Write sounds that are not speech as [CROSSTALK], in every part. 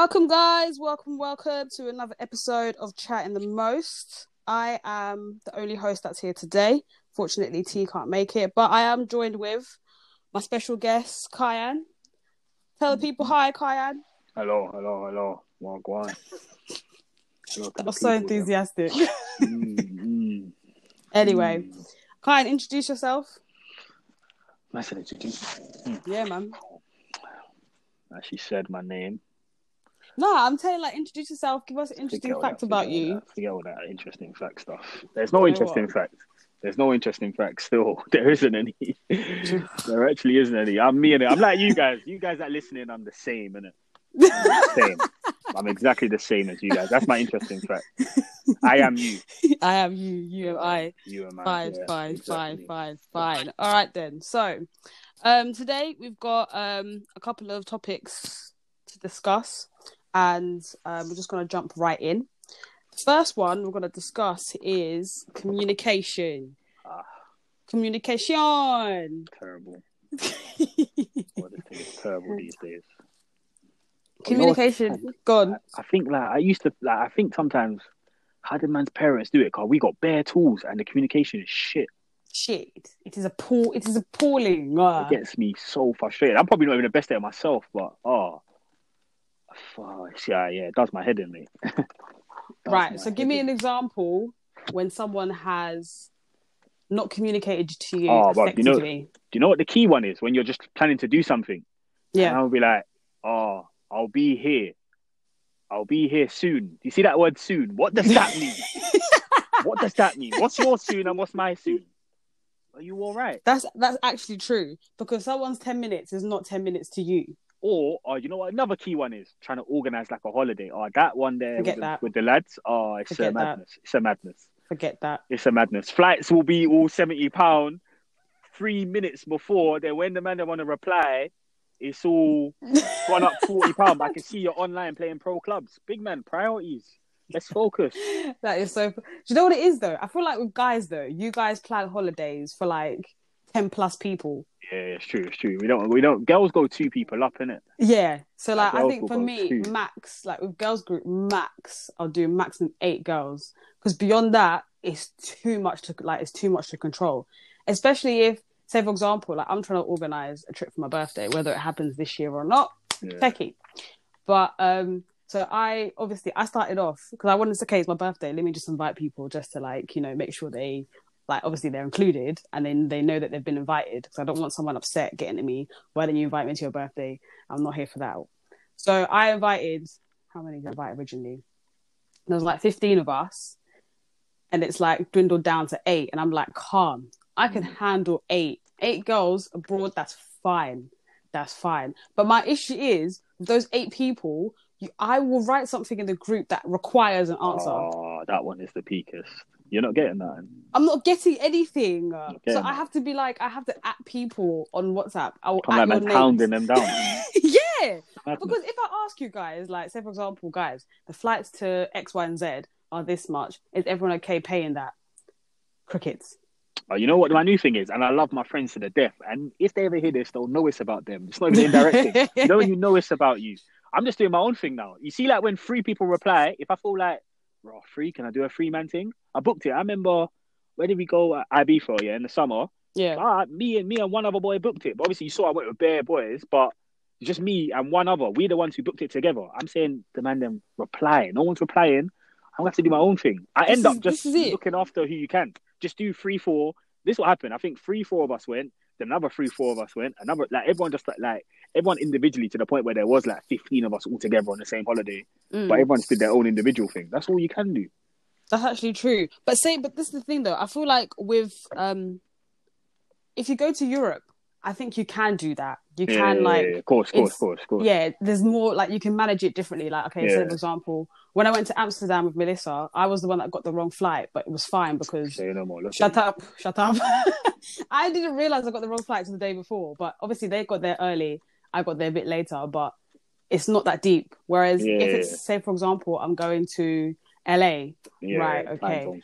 Welcome, guys. Welcome, welcome to another episode of Chatting the Most. I am the only host that's here today. Fortunately, T can't make it, but I am joined with my special guest, Kyan. Tell the people hi, Kyan. Hello, hello, hello. Wagwan. [LAUGHS] Hello to That the was so people, yeah. enthusiastic. [LAUGHS] Mm, mm, anyway. Kyan, introduce yourself. Nice to meet you. Yeah, man. As she said my name. No, I'm telling like introduce yourself. Give us an interesting all fact that, about forget all you. that, Forget all that interesting fact stuff. There's no You know interesting what? facts. There's no interesting facts still. [LAUGHS] There isn't any. [LAUGHS] there actually isn't any. I'm me and I'm like you guys. You guys that listening, I'm the same, innit? I'm same. [LAUGHS] I'm exactly the same as you guys. That's my interesting fact. I am you. I am you. You am I. You am I. Fine, Yeah, fine, exactly. fine, fine, fine. All right then. So, um, today we've got um a couple of topics to discuss, and um, we're just gonna jump right in. The first one we're gonna discuss is communication. Ah. Communication. Terrible. [LAUGHS] This thing is terrible these days. Communication. Gone. I think like I used to like I think sometimes how did man's parents do it? Cause we got bare tools and the communication is shit. Shit. It is appall. It is appalling. It gets me so frustrated. I'm probably not even the best at it myself, but oh, fuck, yeah, yeah, it does my head in, mate. [LAUGHS] Right. So give me an example when someone has not communicated to you Oh, you know- Do you know what the key one is when you're just planning to do something? And yeah. I'll be like, oh, I'll be here. I'll be here soon. Do you see that word soon? What does that mean? [LAUGHS] what does that mean? What's your soon and what's my soon? Are you all right? That's that's actually true because someone's ten minutes is not ten minutes to you. Or, or you know what another key one is? Trying to organize like a holiday. Oh, that one there with the, that. with the lads. Oh, it's Forget a that. madness. It's a madness. Forget that. It's a madness. Flights will be all seventy pound three minutes before. Then when the man doesn't want to reply, it's all [LAUGHS] gone up forty pound. I can see you're online playing pro clubs. Big man, priorities. Let's focus. [LAUGHS] That is so. Do you know what it is though? I feel like with guys though, you guys plan holidays for like ten plus people. Yeah, it's true. It's true. We don't. We don't. Girls go two people up in it. Yeah. So like, I think for me, two. max like with girls group, max I'll do maximum eight girls because beyond that, it's too much to like. It's too much to control, especially if, say for example, like I'm trying to organize a trip for my birthday, whether it happens this year or not. Yeah. techie. But um, so I obviously I started off because I wanted to okay, it's my birthday. Let me just invite people just to like you know make sure they like obviously they're included and then they know that they've been invited because I don't want someone upset getting to me. Why didn't you invite me to your birthday? I'm not here for that. So I invited how many did I invite originally? There was like 15 of us, and it's like dwindled down to eight, and I'm like, calm. I can mm. handle eight. Eight girls abroad, that's fine. That's fine. But my issue is those eight people, you, I will write something in the group that requires an answer. Oh, that one is the peakest. You're not getting that. I'm not getting anything. so. I have to be like, I have to at people on WhatsApp. I will Come at man, pounding them down. [LAUGHS] yeah. Madness. Because if I ask you guys, like, say for example, guys, the flights to X, Y, and Z are this much. Is everyone okay paying that? Crickets. Oh, you know what my new thing is, and I love my friends to the death. And if they ever hear this, they'll know it's about them. It's not even indirecting. you [LAUGHS] know you know it's about you. I'm just doing my own thing now. You see, like when three people reply, if I feel like, bro, free, can I do a free man thing? I booked it. I remember where did we go at Ibiza, yeah, in the summer. Yeah. Ah, me and me and one other boy booked it. But obviously, you saw I went with bare boys, but just me and one other. We're the ones who booked it together. I'm saying the man them reply. No one's replying. I'm gonna have to do my own thing. I This end up just is looking after who you can. Just do three, four. This what happened. I think three, four of us went. Then another three, four of us went. Another like everyone just like, like everyone individually to the point where there was like 15 of us all together on the same holiday. Mm. But everyone did their own individual thing. That's all you can do. That's actually true. But say, but this is the thing though. I feel like with um, if you go to Europe, I think you can do that. You Yeah, can yeah, like, yeah, of course, of course, of course, course. yeah. There's more like you can manage it differently. Like, okay, Yeah. for example, when I went to Amsterdam with Melissa, I was the one that got the wrong flight, but it was fine because Say no more. Shut up, shut up. [LAUGHS] I didn't realize I got the wrong flight till the day before, but obviously they got there early. I got there a bit later, but it's not that deep. Whereas Yeah, if it's say for example, I'm going to LA. Yeah, right, okay.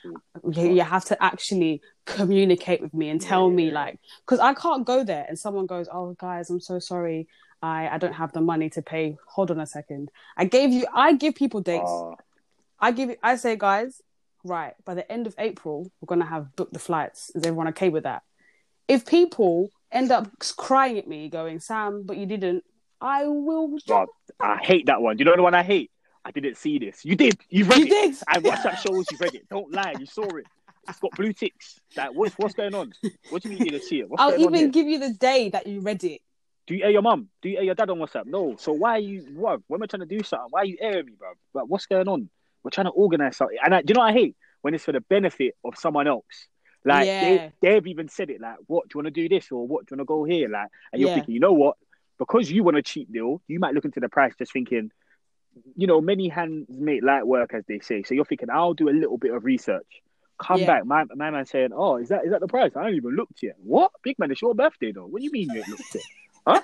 you, you have to actually communicate with me and tell me Yeah. like because I can't go there and someone goes, "Oh guys, I'm so sorry. I I don't have the money to pay. Hold on a second. I gave you. I give people dates. Oh, I give. I say, guys, right by the end of April, we're gonna have booked the flights. Is everyone okay with that? If people end up crying at me, going, Sam, but you didn't, I will. God, I hate that one. Do you know the one I hate? I didn't see this. You did. You read You it. did. I watched that shows. You read it. [LAUGHS] Don't lie. You saw it. It's got blue ticks. Like, what's what's going on? What do you mean you didn't see it? What's I'll even give you the day that you read it. Do you air your mum? Do you air your dad on WhatsApp? No. So why are you what? When we're trying to do something, why are you airing me, bro? Like, what's going on? We're trying to organize something. And I, do you know what I hate? When it's for the benefit of someone else. Like Yeah. they they've even said it like, what do you want to do this or what do you want to go here? Like and you're Yeah. thinking, you know what? Because you want a cheap deal, you might look into the price just thinking, you know, many hands make light work, as they say. So you're thinking, I'll do a little bit of research. Come Yeah. back, my my man saying, Oh, is that is that the price? I haven't even looked yet. What? Big man, it's your birthday though. What do you mean you ain't looked yet? Huh?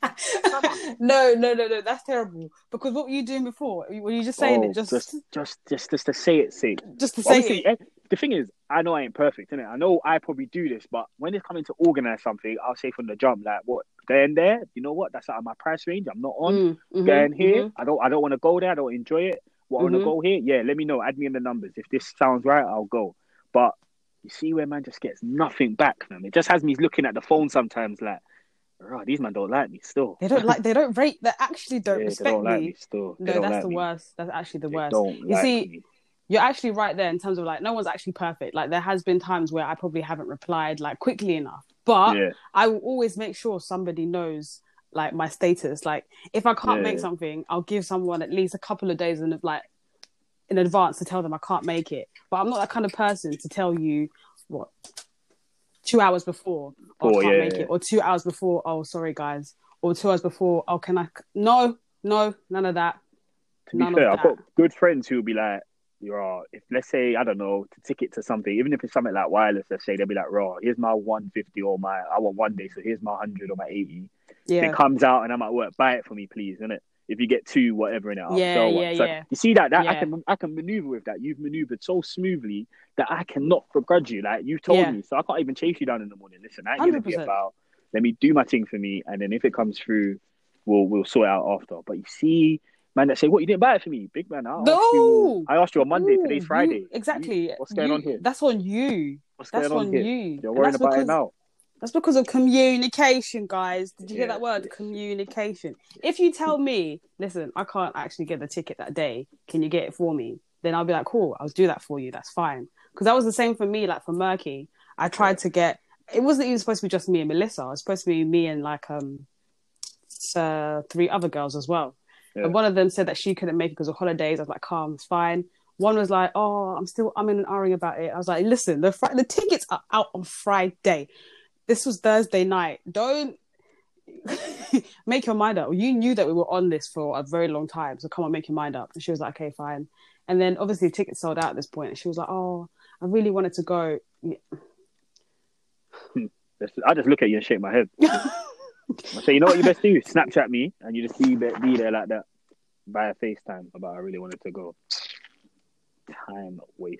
[LAUGHS] no, no, no, no. That's terrible. Because what were you doing before? Were you just saying Oh, it just just just just to say it sake. just to say Obviously, it? Eh, the thing is, I know I ain't perfect, innit? I know I probably do this, but when it's coming to organize something, I'll say from the jump, like, what going there? You know what? That's out of my price range. I'm not on. Mm, mhm, going here, mhm. I don't I don't want to go there. I don't enjoy it. What I want to go here, yeah. Let me know. Add me in the numbers. If this sounds right, I'll go. But you see where man just gets nothing back, man. It just has me looking at the phone sometimes, like, right, these man don't like me still. They don't like. They don't rate. They actually don't [LAUGHS] Yeah, they respect don't like me. still. They No, that's the me. worst. That's actually the They worst. don't You like see, me. You're actually right there in terms of like no one's actually perfect. Like there has been times where I probably haven't replied like quickly enough, but Yeah, I will always make sure somebody knows like my status. Like if I can't Yeah. make something, I'll give someone at least a couple of days in like in advance to tell them I can't make it. But I'm not that kind of person to tell you what two hours before oh, Oh, I can't yeah, make it, or two hours before oh sorry guys, or two hours before oh can I? No, no, none of that. to be None fair, I've got good friends who will be like, "Raw, if let's say I don't know to ticket to something, even if it's something like wireless, let's say they'll be like, "Raw, here's my 150 or my I want one day, so here's my 100 or my 80. If Yeah, it comes out and I'm at work, buy it for me, please, innit? If you get two, whatever in it, I'll Yeah, sell one. yeah, So yeah. you see that that I can I can maneuver with that. You've maneuvered so smoothly that I cannot begrudge you. Like you've told Yeah. me, so I can't even chase you down in the morning. Listen, I ain't gonna be about. Let me do my thing for me, and then if it comes through, we'll we'll sort it out after. But you see, man, that say, "What you didn't buy it for me, big man?" I asked No! you. I asked you on Monday. Ooh, Today's you- Friday. exactly. You- what's going You- on here? That's on you. What's That's going on on here? you. You're worrying about it because- now. That's because of communication, guys. Did you hear that word? yes. Communication. If you tell me, listen, I can't actually get the ticket that day, can you get it for me? Then I'll be like, cool, I'll do that for you. That's fine. Because that was the same for me, like for Murky. I tried to get, it wasn't even supposed to be just me and Melissa. It was supposed to be me and like um uh, three other girls as well. Yeah. And one of them said that she couldn't make it because of holidays. I was like, calm, it's fine. One was like, oh, I'm still, I'm in an arguing about it. I was like, listen, the fri- the tickets are out on Friday. This was Thursday night. Don't [LAUGHS] make your mind up. You knew that we were on this for a very long time, so come on, make your mind up. And she was like, okay, fine. And then obviously tickets sold out at this point. And she was like, oh, I really wanted to go. Hmm. Yeah. I just look at you and shake my head. [LAUGHS] Say, you know what you best do? Snapchat me, and you just be there, be there like that via FaceTime. About I really wanted to go. Time waster.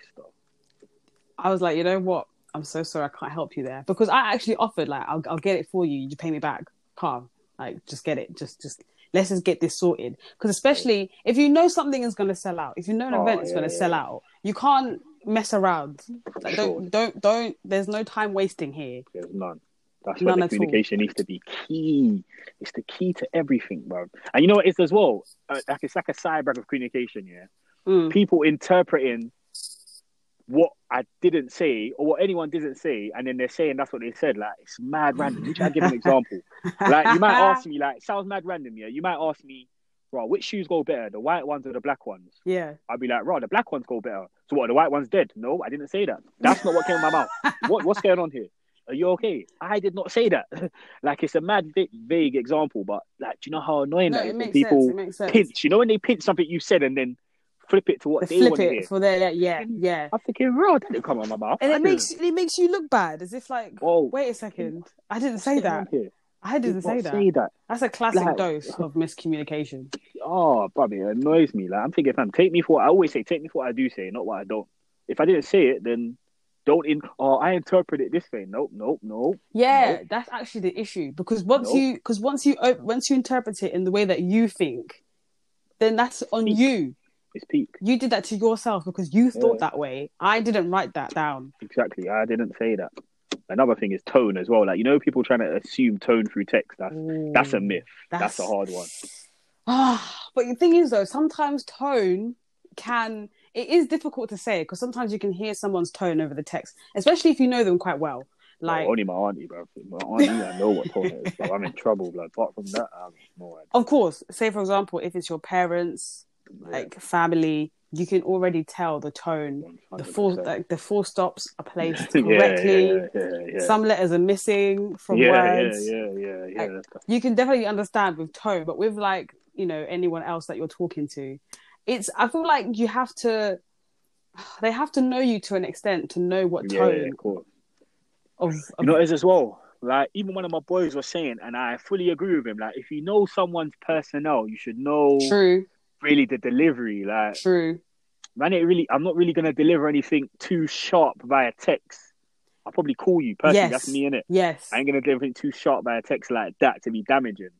I was like, you know what? I'm so sorry, I can't help you there because I actually offered like, I'll I'll get it for you. You pay me back, calm. Like, just get it. Just just let's just get this sorted. Because especially if you know something is going to sell out, if you know an Oh, event is oh, yeah, going to yeah, sell out, you can't mess around. Like, Sure. don't don't don't. There's no time wasting here. There's none. That's None the at all. communication needs to be key. It's the key to everything, bro. And you know what it is as well? Uh, like it's like a sidetrack of communication. Yeah, Mm. people interpreting what I didn't say or what anyone didn't say, and then they're saying that's what they said. Like it's mad random. Which I give an example. [LAUGHS] Like you might ask me, like sounds mad random. Yeah, you might ask me, bro, which shoes go better, the white ones or the black ones? Yeah. I'd be like, right, the black ones go better. So what? The white one's dead? No, I didn't say that. That's not what came out my mouth. What what's going on here? Are you okay? I did not say that. [LAUGHS] like it's a mad va- vague example, but like, do you know how annoying No, that it is when makes people sense. It makes sense. pinch? You know when they pinch something you said and then flip it to what They they, flip it for their yeah yeah. I'm thinking, that didn't come out of my mouth. And I it didn't- makes it makes you look bad, as if like, Whoa, wait a second, I didn't say that. I didn't say that. Say that. That's a classic Like- dose [LAUGHS] of miscommunication. Oh, brother, it annoys me. Like I'm thinking, fam, take me for. I always say, take me for what I do say, not what I don't. If I didn't say it, then don't in. Oh, I interpret it this way. Nope, nope, nope. Yeah, Nope. that's actually the issue because once Nope. you because once you once you interpret it in the way that you think, then that's on Peak. you. It's peak. You did that to yourself because you thought Yeah. that way. I didn't write that down. Exactly. I didn't say that. Another thing is tone as well. Like you know, people trying to assume tone through text. That's that's a Ooh, myth. That's, a hard one. [SIGHS] Ah, but the thing is though, sometimes tone can it is difficult to say because sometimes you can hear someone's tone over the text, especially if you know them quite well. Like, Like, only my auntie, bro. My auntie, I know what tone it is, but I'm in trouble, blood. Apart from that, I'm no idea. of course, say for example, if it's your parents, like family, you can already tell the tone. The full 100%. like the full stops are placed [LAUGHS] Yeah, correctly. Yeah, yeah, yeah, yeah. Some letters are missing from yeah, words. yeah, yeah, yeah, yeah. Like, you can definitely understand with tone, but with like you know anyone else that you're talking to, it's I feel like you have to. [SIGHS] They have to know you to an extent to know what yeah, tone yeah, of course. of, You of know, as well. Like even one of my boys was saying, and I fully agree with him. Like if you know someone's personnel, you should know true, really the delivery. Like true. man, it really, I'm not really gonna deliver anything too sharp via text. I'll probably call you personally. Yes. That's me in it. Yes, I ain't gonna deliver anything too sharp via text like that to be damaging.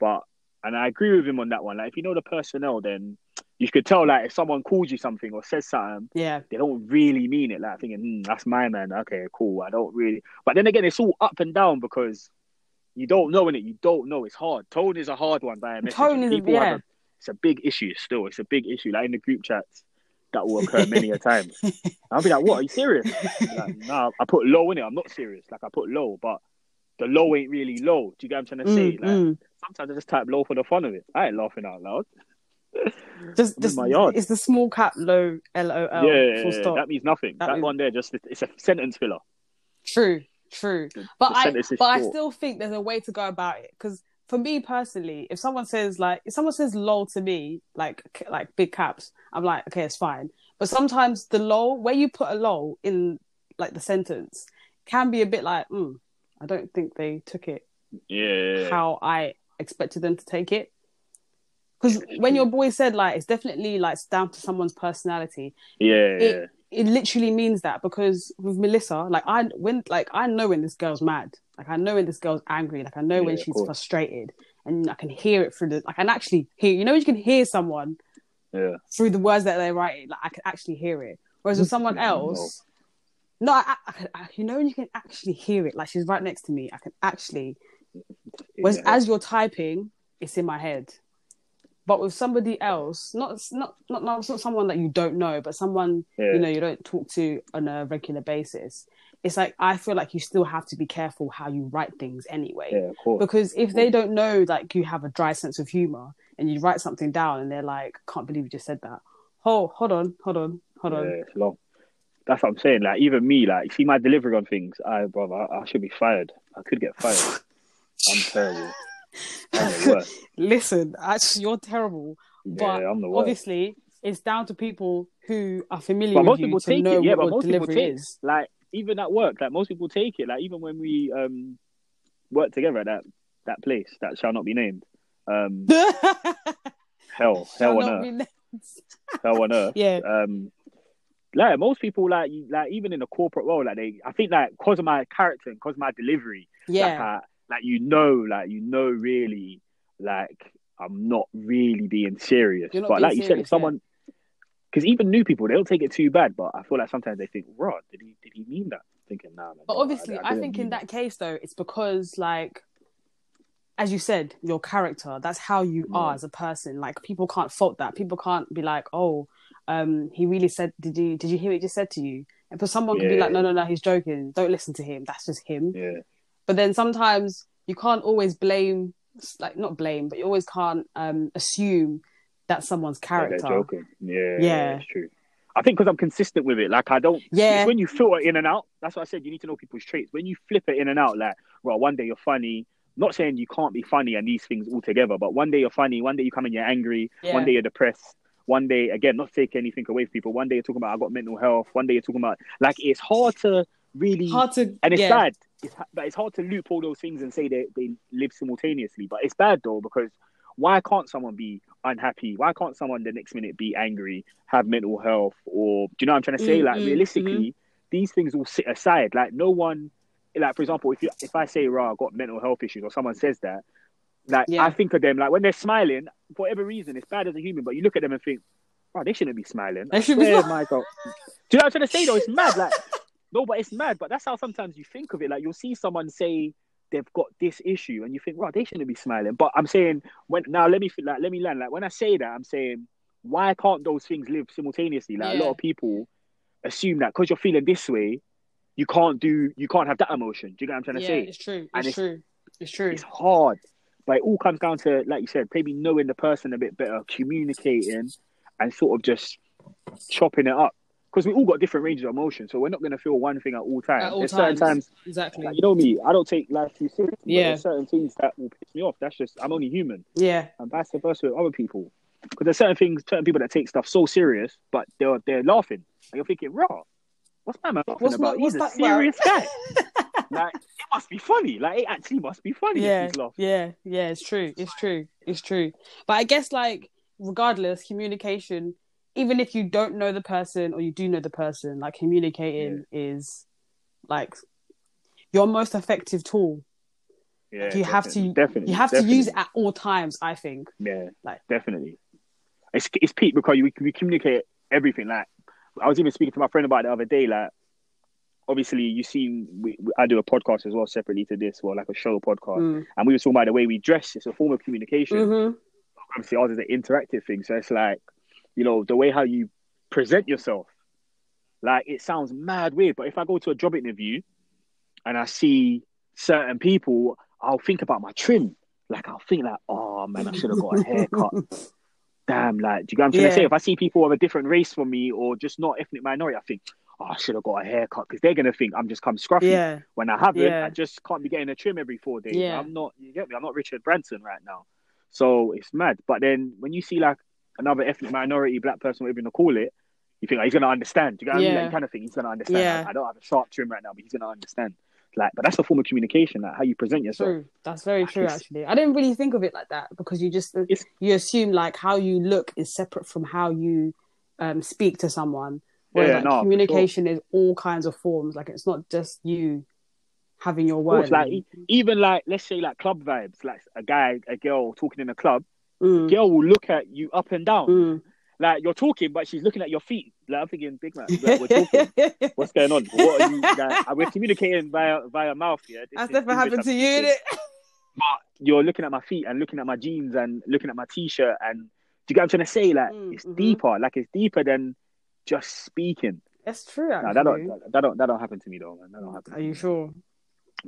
But and I agree with him on that one. Like if you know the personnel, then you could tell. Like if someone calls you something or says something, yeah, they don't really mean it. Like thinking, hmm, that's my man. Okay, cool. I don't really. But then again, it's all up and down because you don't know in it. You don't know. It's hard. Tone is a hard one by a message. Tone is- people yeah. a- it's a big issue still. It's a big issue. Like in the group chats, that will occur many a [LAUGHS] time. I'll be like, "What? Are you serious?" like, [LAUGHS] nah, I put low in it. I'm not serious. Like I put low, but the low ain't really low. Do you get what I'm trying to say? Mm, Like mm. sometimes I just type low for the fun of it. I ain't laughing out loud. Just I'm in my yard. it's the small cap low L O L yeah, full stop. that means nothing. That That, means- one there, just it's a sentence filler. True, true. The- But the I but I still think there's a way to go about it because for me personally, if someone says like if someone says lol to me like like big caps, I'm like okay, it's fine. But sometimes the lol where you put a lol in like the sentence can be a bit like mm, I don't think they took it Yeah. how I expected them to take it. Because when your mm. boy said like it's definitely like it's down to someone's personality, yeah. it it literally means that because with Melissa, like I when like I know when this girl's mad, like I know when this girl's angry, like I know when Yeah, of she's course. frustrated, and I can hear it through the. like I can actually hear. You know, when you can hear someone yeah. through the words that they're writing. Like I can actually hear it. Whereas with someone mm. else, no, I, I, I, you know, when you can actually hear it. Like she's right next to me. I can actually. Whereas yeah. as you're typing, it's in my head. But with somebody else, not not not not, not someone that you don't know, but someone Yeah. you know you don't talk to on a regular basis. It's like I feel like you still have to be careful how you write things anyway. yeah, of course. Because if they don't know like you have a dry sense of humor and you write something down and they're like, can't believe you just said that. Oh, hold on, hold on, hold on. Yeah, it's long. That's what I'm saying. Like even me, like see my delivery on things, I brother, I, I should be fired. I could get fired. I'm [LAUGHS] terrible. I'm the worst. Listen, actually, you're terrible. But yeah, I'm the worst. obviously, it's down to people who are familiar But with most you people to take know it, yeah. what But most people delivery take is. like even at work, like most people take it. Like even when we um work together at that that place that shall not be named. Um, [LAUGHS] hell, hell on earth, hell on earth. Yeah, um like most people like you like even in the corporate world like they I think like because of my character and because of my delivery like yeah, I, like you know like you know really like I'm not really being serious but being like you said if someone because even new people they don't take it too bad but I feel like sometimes they think Rod did he did he mean that thinking nah man, But obviously, I, didn't think in that case, though, it's because, like, as you said, your character, that's how you are as a person. Like, people can't fault that. People can't be like, oh, um, he really said, did you, did you hear what he just said to you? And for someone could be like, no, no, no, he's joking. Don't listen to him. That's just him. yeah But then sometimes you can't always blame, like, not blame, but you always can't um, assume that someone's character. joking yeah Yeah. yeah it's true I think because I'm consistent with it like I don't Yeah. When you filter in and out. That's what I said. You need to know people's traits. When you flip it in and out, like, well, one day you're funny. Not saying you can't be funny and these things all together, but one day you're funny. One day you come in, you're angry. Yeah. One day you're depressed. One day, again, not take anything away from people. One day you're talking about I got mental health. One day you're talking about like it's hard to really Hard to, and it's yeah. bad. It's, but it's hard to loop all those things and say they they live simultaneously. But it's bad though because why can't someone be unhappy? Why can't someone the next minute be angry, have mental health, or do you know what I'm trying to say? Mm, like realistically, these things will sit aside. Like no one, like for example, if you if I say, "Raw, I've got mental health issues," or someone says that, like Yeah. I think of them like when they're smiling for whatever reason, it's bad as a human, but you look at them and think, "Oh, they shouldn't be smiling." They should be [LAUGHS] my God. Do you know what I'm trying to say though? It's mad. Like no, but it's mad. But that's how sometimes you think of it. Like you'll see someone say they've got this issue, and you think, "Right, they shouldn't be smiling." But I'm saying when now let me like let me learn. Like when I say that, I'm saying why can't those things live simultaneously? Like a lot of people assume that because you're feeling this way, you can't do you can't have that emotion. Do you get what I'm trying to yeah, say? it's true. And It's it's- true. It's true. It's hard, but it all comes down to like you said, maybe knowing the person a bit better, communicating, and sort of just chopping it up. Because we all got different ranges of emotion, so we're not going to feel one thing at all times. At all There's times. certain times, Exactly. like, you know me, I don't take life too seriously. but Yeah. there's certain things that will piss me off. That's just I'm only human, yeah. and vice versa with other people. Because there's certain things, certain people that take stuff so serious, but they're they're laughing, and you're thinking, "Raw, what's my man laughing What's about? my- He's a that serious guy. [LAUGHS] like it must be funny. Like it actually must be funny yeah, if he's laughing. yeah, yeah. It's true. It's true. It's true. But I guess, like, regardless, communication, even if you don't know the person or you do know the person, like, communicating is like your most effective tool. Yeah, you have to- definitely, You have definitely. to use it at all times. I think. Yeah, Like- definitely. It's it's peak because we we communicate everything. Like I was even speaking to my friend about the other day. Like obviously you see, we, we- I do a podcast as well separately to this, well like a show podcast, Mm. and we were talking about the way we dress. It's a form of communication. Mhm. Obviously ours is an interactive thing, so it's like you know the way how you present yourself. Like it sounds mad weird, but if I go to a job interview and I see certain people, I'll think about my trim. Like I'll think like, oh man, I should have got a haircut. [LAUGHS] Damn, like, do you get what I'm trying Yeah. to say? If I see people of a different race from me or just not ethnic minority, I think, oh, I should have got a haircut because they're gonna think I'm just come scruffy. Yeah. When I haven't, Yeah. I just can't be getting a trim every four days. Yeah. I'm not. You get me? I'm not Richard Branson right now. So it's mad. But then when you see like another ethnic minority, black person, whatever you want to call it, you think oh, he's gonna understand. Do you get what I mean? Yeah. Like, kind of thing. he's gonna understand. Yeah. Like, I don't have a sharp trim right now, but he's gonna understand. Like, but that's a form of communication, like how you present yourself. True. That's very true. Actually, I didn't really think of it like that because you just you assume like how you look is separate from how you um, speak to someone. Whereas Yeah, like, no, communication is all kinds of forms. Like it's not just you having your words. like even like let's say like club vibes, like a guy, a girl talking in a club, Mm, girl will look at you up and down. mm. Like you're talking, but she's looking at your feet. Like I'm thinking, big man, like, we're talking. [LAUGHS] What's going on? What are you? Like, we're communicating via via mouth. Yeah, This That's never happened to you. But you're looking at my feet and looking at my jeans and looking at my t-shirt and do you get what I'm trying to say? Like Mm, it's mhm. deeper. Like it's deeper than just speaking. That's true. No, that don't that don't that don't happen to me though, man. That don't happen. Are you sure?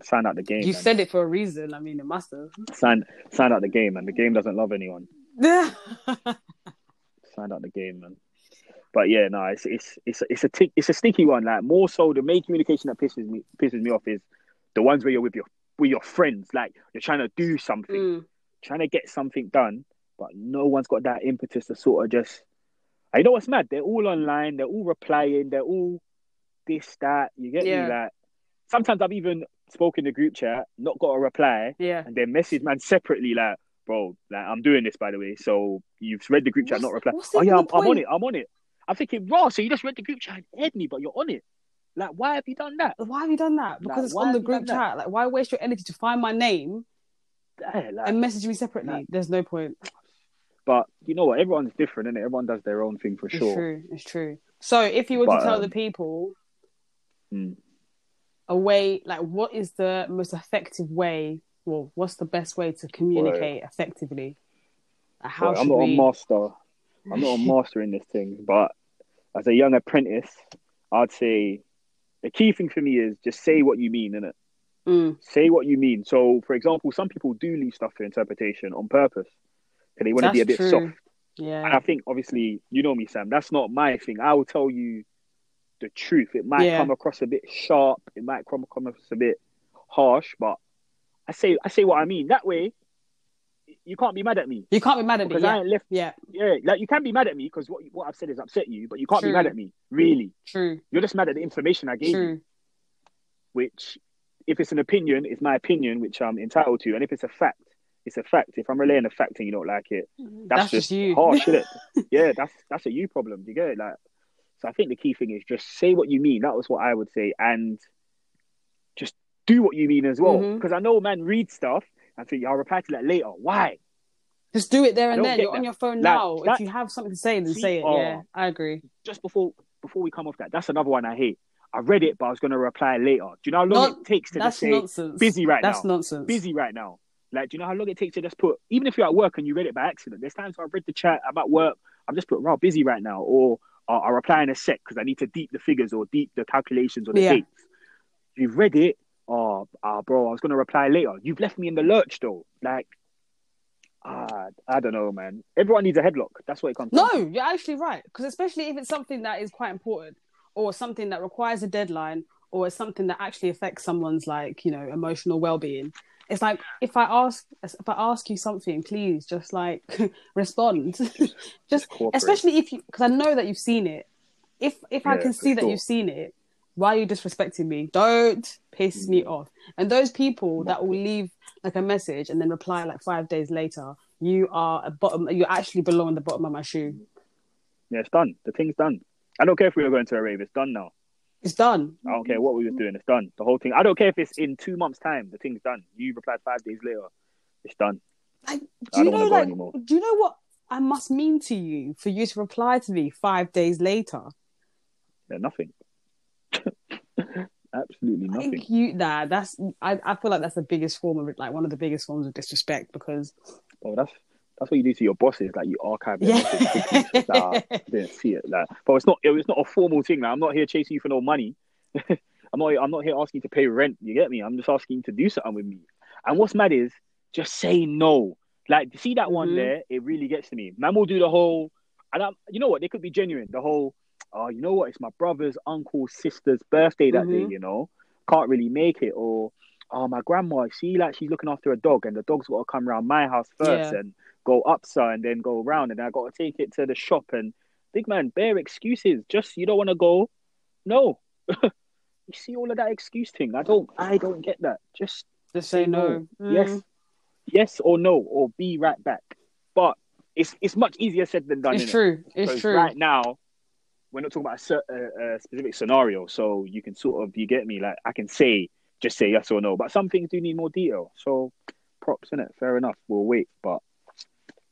Sign out the game. You man. said it for a reason. I mean, it must have. sign sign out the game, and the game doesn't love anyone. [LAUGHS] Sign out the game, man. But yeah, no, it's it's it's it's a tick, it's a sticky one. Like more so, the main communication that pisses me pisses me off is the ones where you're with your with your friends. Like you're trying to do something, Mm, trying to get something done, but no one's got that impetus to sort of just. I know what's mad. They're all online. They're all replying. They're all this that. You get Yeah. me? Like sometimes I've even spoken the group chat, not got a reply, yeah. and then message man separately like, bro, like I'm doing this by the way. So you've read the group chat, not reply. Oh yeah, I'm, I'm on it. I'm on it. I'm thinking, raw. So you just read the group chat and aired me, but you're on it. Like, why have you done that? Why have you done that? Because Like, it's on the group chat. Like, why waste your energy to find my name Yeah, like, and message me separately? like- There's no point. but you know what? Everyone's different, and everyone does their own thing for sure. It's true. It's true. So, if you were But, to tell um, the people Mm. A way, like, what is the most effective way? Well, what's the best way to communicate effectively? Like, how should I'm not we? a master. I'm not a [LAUGHS] master in this thing, but as a young apprentice, I'd say the key thing for me is just say what you mean, innit? Mm, Say what you mean. So, for example, some people do leave stuff for interpretation on purpose because they want to be a bit That's soft. yeah And. I think, obviously, you know me, Sam. That's not my thing. I will tell you the truth. It might Yeah. come across a bit sharp. It might come across a bit harsh, but I say I say what I mean. That way, you can't be mad at me You can't be mad at me. because I ain't left. Yeah. Yeah, like you can be mad at me because what what I've said has upset you, but you can't True. be mad at me. Really, True. you're just mad at the information I gave you. Which, if it's an opinion, it's my opinion, which I'm entitled to, and if it's a fact, it's a fact. If I'm relaying a fact and you don't like it, mm-hmm. That's, that's, just you. harsh, isn't it? [LAUGHS] yeah, that's that's a you problem. Do you get it? Like, So I think the key thing is just say what you mean. That was what I would say, and just do what you mean as well. Mhm. Because I know man read stuff and think I'll reply to that later. Why? Just do it there and then. You're on your phone Like, now. that- if you have something to say, then say it. oh. Yeah, I agree. Just before before we come off that, that's another one I hate. I read it, but I was going to reply later. Do you know how long No, it takes to just That's say nonsense. busy right That's now? nonsense. busy right now. Like, do you know how long it takes to just put, even if you're at work and you read it by accident, there's times where I've read the chat, I'm at work, I'm just put, wow, busy right now, or uh, I'll reply in a sec because I need to deep the figures or deep the calculations or the Yeah. dates. You've read it, oh, uh, bro, I was going to reply later. You've left me in the lurch though. Like, ah, I don't know, man. Everyone needs a headlock. That's what it comes No, you're actually right. Because especially if it's something that is quite important, or something that requires a deadline, or something that actually affects someone's like you know emotional well-being. It's like if I ask if I ask you something, please just like [LAUGHS] respond. [LAUGHS] just especially if you because I know that you've seen it. If if I can see that you've seen it, why are you disrespecting me? Don't piss me Mm. off. And those people that will leave like a message and then reply like five days later, you are a bottom. You actually belong on the bottom of my shoe. Yeah, it's done. The thing's done. I don't care if we were going to a rave. It's done now. It's done. I don't care what we was doing. It's done. The whole thing. I don't care if it's in two months' time. The thing's done. You replied five days later. It's done. Like, I do you don't know like do you know what I must mean to you for you to reply to me five days later? Yeah, nothing. [LAUGHS] Absolutely nothing. Like you nah, that's I, I feel like that's the biggest form of like one of the biggest forms of disrespect because Oh, that's that's what you do to your bosses. Like you archive their Yeah. Like, "Ah, I didn't see it. Like, but it's not. It's not a formal thing. Like, I'm not here chasing you for no money. [LAUGHS] I'm not. I'm not here asking you to pay rent. You get me? I'm just asking you to do something with me. And what's mad is just say no. Like, see that one Mhm. there? It really gets to me. Man will do the whole. And I'm, you know what? They could be genuine. The whole. Oh, you know what? It's my brother's uncle's sister's birthday that day. Mhm. You know, can't really make it. Or oh, my grandma. she like she's looking after a dog, and the dog's got to come around my house first, Yeah. and go up, sir, and then go around, and I got to take it to the shop. And big man, bare excuses. Just you don't want to go. No, [LAUGHS] you see all of that excuse thing. I don't. I don't get that. Just just say no. Mm. yes, yes or no, or be right back. But it's it's much easier said than done. It's true. It's 'Cause true. Right now, we're not talking about a, cer- a, a specific scenario, so you can sort of you get me. Like I can say just say yes or no, but some things do need more detail. So props in it. Fair enough. We'll wait, but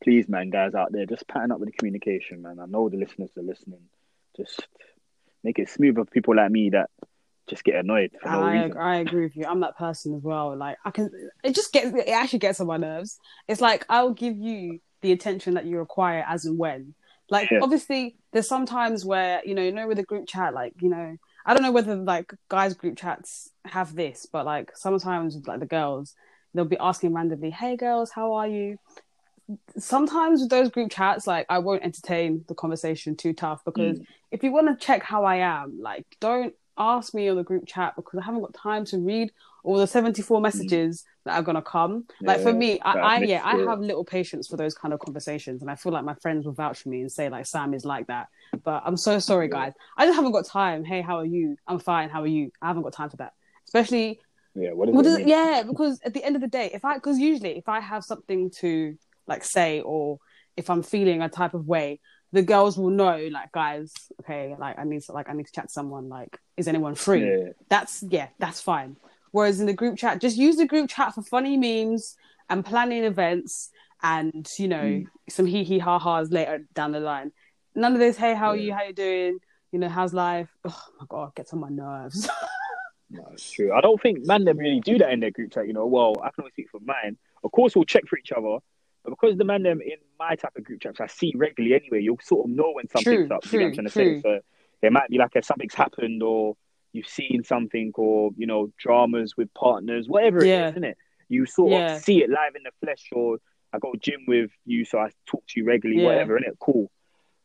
please, man, guys out there, just pattern up with the communication, man. I know the listeners are listening. Just make it smooth for people like me that just get annoyed for no I, reason. I agree with you. I'm that person as well. Like I can, it just gets, it actually gets on my nerves. It's like I'll give you the attention that you require as and when. Like Yeah. obviously, there's some times where you know, you know, with a group chat, like you know, I don't know whether like guys group chats have this, but like sometimes with like the girls, they'll be asking randomly, "Hey girls, how are you?" Sometimes with those group chats, like I won't entertain the conversation too tough because Mm. if you want to check how I am, like don't ask me on the group chat because I haven't got time to read all the 74 messages that are gonna come. like for Mm. Me, I, I yeah, I have little patience for those kind of conversations, and I feel like my friends will vouch for me and say like Sam is like that. But I'm so sorry, Yeah. guys. I just haven't got time. Hey, how are you? I'm fine. How are you? I haven't got time for that. Especially Yeah, what does- yeah, because at the end of the day, if I because usually if I have something to like say or if I'm feeling a type of way, the girls will know like guys, okay, like I need to like I need to chat to someone. Like, is anyone free? Yeah. That's yeah, that's fine. Whereas in the group chat, just use the group chat for funny memes and planning events and you know Mm. some hee hee ha ha's later down the line. None of this. Hey, how are you? How you doing? You know, how's life? Oh my god, gets on my nerves. [LAUGHS] No, it's true. I don't think man them really do that in their group chat. You know, well, I can only speak for mine. Of course, we'll check for each other, but because the man them in my type of group chats I see regularly anyway, you'll sort of know when something's True, up. you know what I'm true, trying to say? So it might be like if something's happened or you've seen something or you know dramas with partners, whatever it Yeah. is, isn't it? You sort Yeah. of see it live in the flesh, or I go gym with you, so I talk to you regularly, Yeah. whatever, isn't it? Cool.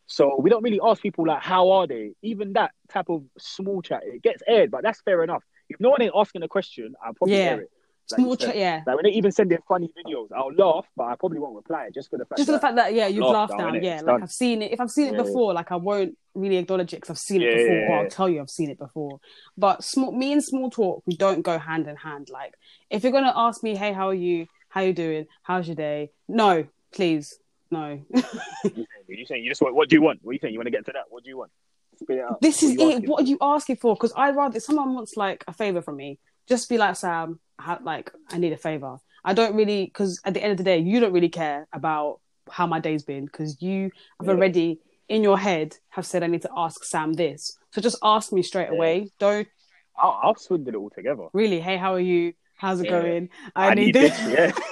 So we don't really ask people like how are they. Even that type of small chat, it gets aired, but that's fair enough. If no one ain't asking a question, I'll probably Yeah. air it. Like Small said. chat, yeah. Like when they even send in funny videos, I'll laugh, but I probably won't reply just for the fact Just for the that fact that yeah, you've laughed laughed now, innit? yeah. It's Like done. I've seen it. If I've seen it Yeah. before, like I won't really acknowledge it because I've seen it Yeah, before, yeah, or I'll tell you I've seen it before. But small, me and small talk, we don't go hand in hand. Like if you're gonna ask me, hey, how are you? How you doing? How's your day? No, please, no. you [LAUGHS] saying you just want what do you want? What do you think? You want to get to that? What do you want? Spit it out. This What is it. asking What are you asking for? Because I'd rather if someone wants like a favor from me, just be like Sam. I have, like I need a favor. I don't really because at the end of the day, you don't really care about how my day's been because you have Yeah. already in your head have said I need to ask Sam this. So just ask me straight Yeah. away. Don't I'll, I'll swindle it all together. really. Hey, how are you? How's it Yeah. going? I, need, this. Yeah. [LAUGHS]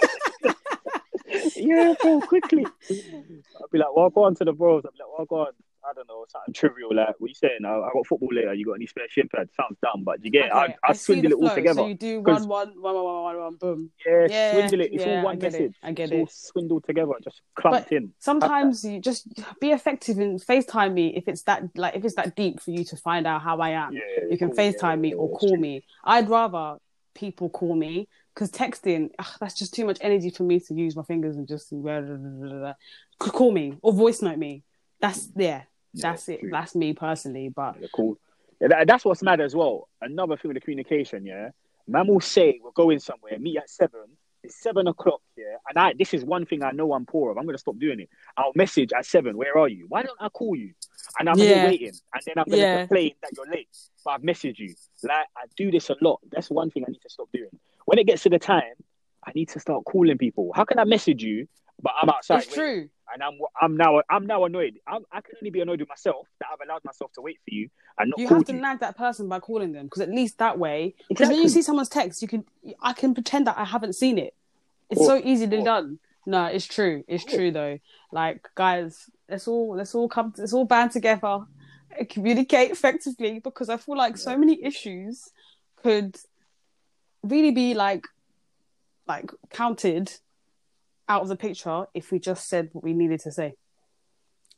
[LAUGHS] yeah, bro, quickly. I'll be like, well, go on to the bros. I'll be like, well, go on. I don't know, something trivial. Like, what you saying? I, I got football later. You got any spare shin pads? Sounds dumb, but you get it. I, Okay, I, swindle the it all flow. together. So you do one, one, one, one, one, one, one, boom. yeah, Yeah, swindle it. It's yeah, all I one it. message. I get it's all swindled together, just clumped in. Sometimes you just be effective and FaceTime me if it's that like if it's that deep for you to find out how I am. Yeah, you can cool, FaceTime yeah, me or yeah, call it's me. I'd rather people call me because texting ugh, that's just too much energy for me to use my fingers and just blah, [LAUGHS] blah, blah, blah, blah. call me or voice note me. That's yeah, Yeah, that's it. true. That's me personally. But Yeah, cool. Yeah, that- that's what's mad as well. Another thing with the communication, yeah. Man will say we're going somewhere, meet at seven. It's seven o'clock, yeah. And I this is one thing I know I'm poor of. I'm gonna stop doing it. I'll message at seven, where are you? Why don't I call you? And I'm Yeah. waiting. And then I'm gonna Yeah. complain that you're late. But I've messaged you. Like I do this a lot. That's one thing I need to stop doing. When it gets to the time, I need to start calling people. How can I message you, but I'm outside? it's waiting? true. And I'm I'm now I'm now annoyed. I'm, I can only be annoyed with myself that I've allowed myself to wait for you and not You have to you. nag that person by calling them because at least that way. Because when you see someone's text, you can I can pretend that I haven't seen it. It's so easily done. No, it's true. It's true though. Like guys, let's all let's all come. Let's all band together, and communicate [LAUGHS] effectively because I feel like so many issues could really be like like counted out of the picture if we just said what we needed to say.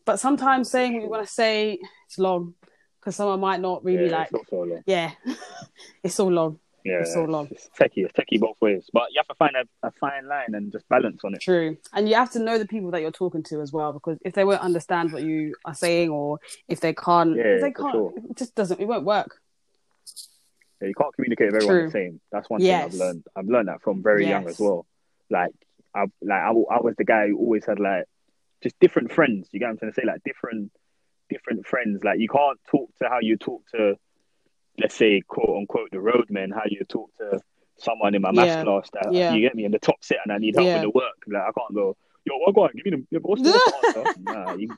But sometimes saying what we want to say is long because someone might not really yeah, like. it's not so long. Yeah, [LAUGHS] it's so long. Yeah, It's so long. It's techie. It's techie both ways, but you have to find a, a fine line and just balance on it. True, and you have to know the people that you're talking to as well, because if they won't understand what you are saying, or if they can't, Yeah, if they can't, sure. it just doesn't. It won't work. Yeah, you can't communicate with everyone True. the same. That's one Yes. thing I've learned. I've learned that from very young as well. Like I like I, I was the guy who always had like just different friends. You get what I'm trying to say? Like different different friends. Like you can't talk to how you talk to let's say quote unquote the roadmen, how you talk to someone in my maths Yeah. class that Yeah. you get me in the top set and I need help Yeah. with the work. Like I can't go, yo, what go on, give me the what's the? [LAUGHS] Nah, you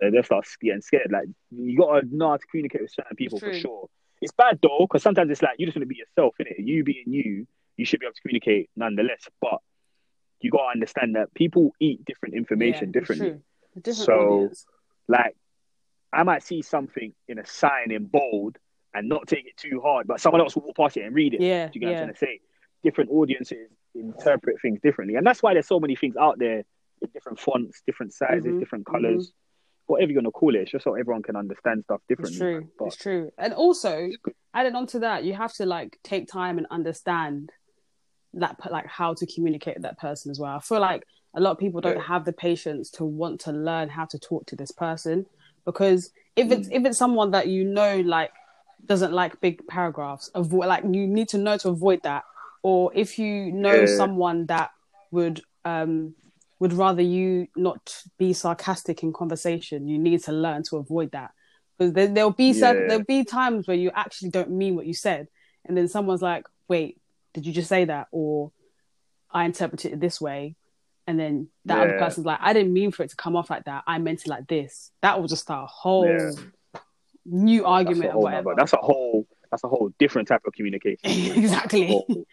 they they start getting scared. Like you gotta know how to communicate with certain people for sure. It's bad though, because sometimes it's like you just want to be yourself, innit? You being you, you should be able to communicate nonetheless. But you gotta understand that people eat different information Yeah, differently. Different So- audience. Like I might see something in a sign in bold and not take it too hard, but someone else will walk past it and read it. Yeah, Do you get what I'm trying to say? Different audiences interpret things differently. And that's why there's so many things out there with different fonts, different sizes, Mhm, different colors, whatever you're gonna call it. It's just so everyone can understand stuff it's differently. true. But It's true. And also, it's adding on to that, you have to like take time and understand that like how to communicate with that person as well. I feel like a lot of people don't have the patience to want to learn how to talk to this person because if it's if it's someone that you know like doesn't like big paragraphs, avoid like you need to know to avoid that. Or if you know Yeah. someone that would um would rather you not be sarcastic in conversation, you need to learn to avoid that because there, there'll be certain, there'll be times where you actually don't mean what you said, and then someone's like, "Wait, did you just say that?" Or I interpreted it this way, and then that other person's like, "I didn't mean for it to come off like that. I meant it like this." That will just start a whole Yeah. new that's a argument or whole whatever. that's a whole that's a whole different type of communication. [LAUGHS] exactly. Whole-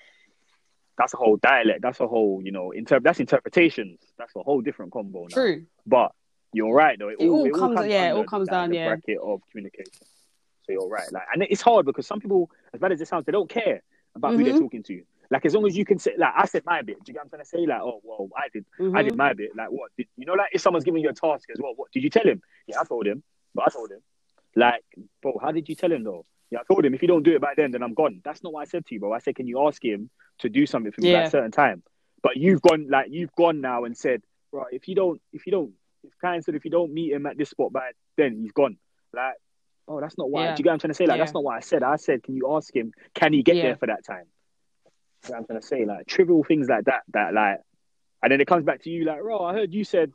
that's a whole dialect. That's a whole, you know, inter- that's interpretations. That's a whole different combo. Now. True. But you're right though. It, It all, all it all comes- comes yeah, it all comes down, the yeah. bracket of communication. So you're right. Like, and it's hard because some people, as bad as it sounds, they don't care about who they're Mhm. talking to. Like as long as you can say, like I said my bit. Do you get what I'm trying to say? Like, oh well, I did, I Mhm. did my bit. Like what? Did, you know, like if someone's giving you a task as well, what did you tell him? Yeah, I told him, but I told him. Like, bro, how did you tell him though? Yeah, I told him if you don't do it by then, then I'm gone. That's not what I said to you, bro. I said, can you ask him to do something for me at a certain time? But you've gone like you've gone now and said, right, if you don't, if you don't, if Kyan said if you don't meet him at this spot by then, he's gone. Like, oh, that's not why. Yeah. Do you get what I'm trying to say? Like, Yeah. that's not what I said. I said, can you ask him? Can he get Yeah. there for that time? Know what I'm trying to say like trivial things like that. That like, and then it comes back to you like, bro, I heard you said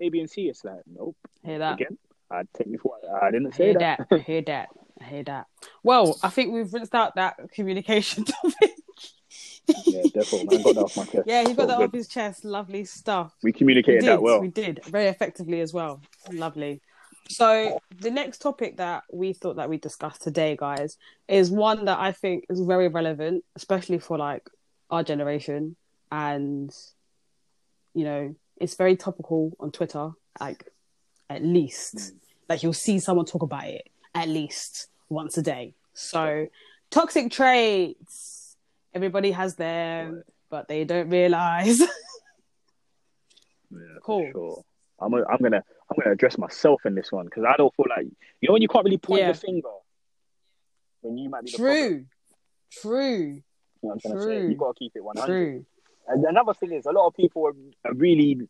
A, B, and C. It's like, nope. Hear that? Again, I take me for I didn't I say hear that. that. I hear [LAUGHS] that. I hear that. Well, I think we've rinsed out that communication [LAUGHS] topic. yeah, definitely. Man, got that off my chest. Yeah, he got So that good. off his chest. Lovely stuff. We We communicated did. that well. We did very effectively as well. Lovely. So the next topic that we thought that we discussed today, guys, is one that I think is very relevant, especially for like our generation, and you know, it's very topical on Twitter. Like, at least, mm. like you'll see someone talk about it at least once a day. So, toxic traits. Everybody has them, but they don't realize. [LAUGHS] Yeah, Cool. Sure. I'm, I'm gonna I'm gonna address myself in this one because I don't feel like you know when you can't really point Yeah. the finger when you might be the. True. True. You know what I'm trying to True. say? You gotta keep it 100. True. And another thing is, a lot of people are, are really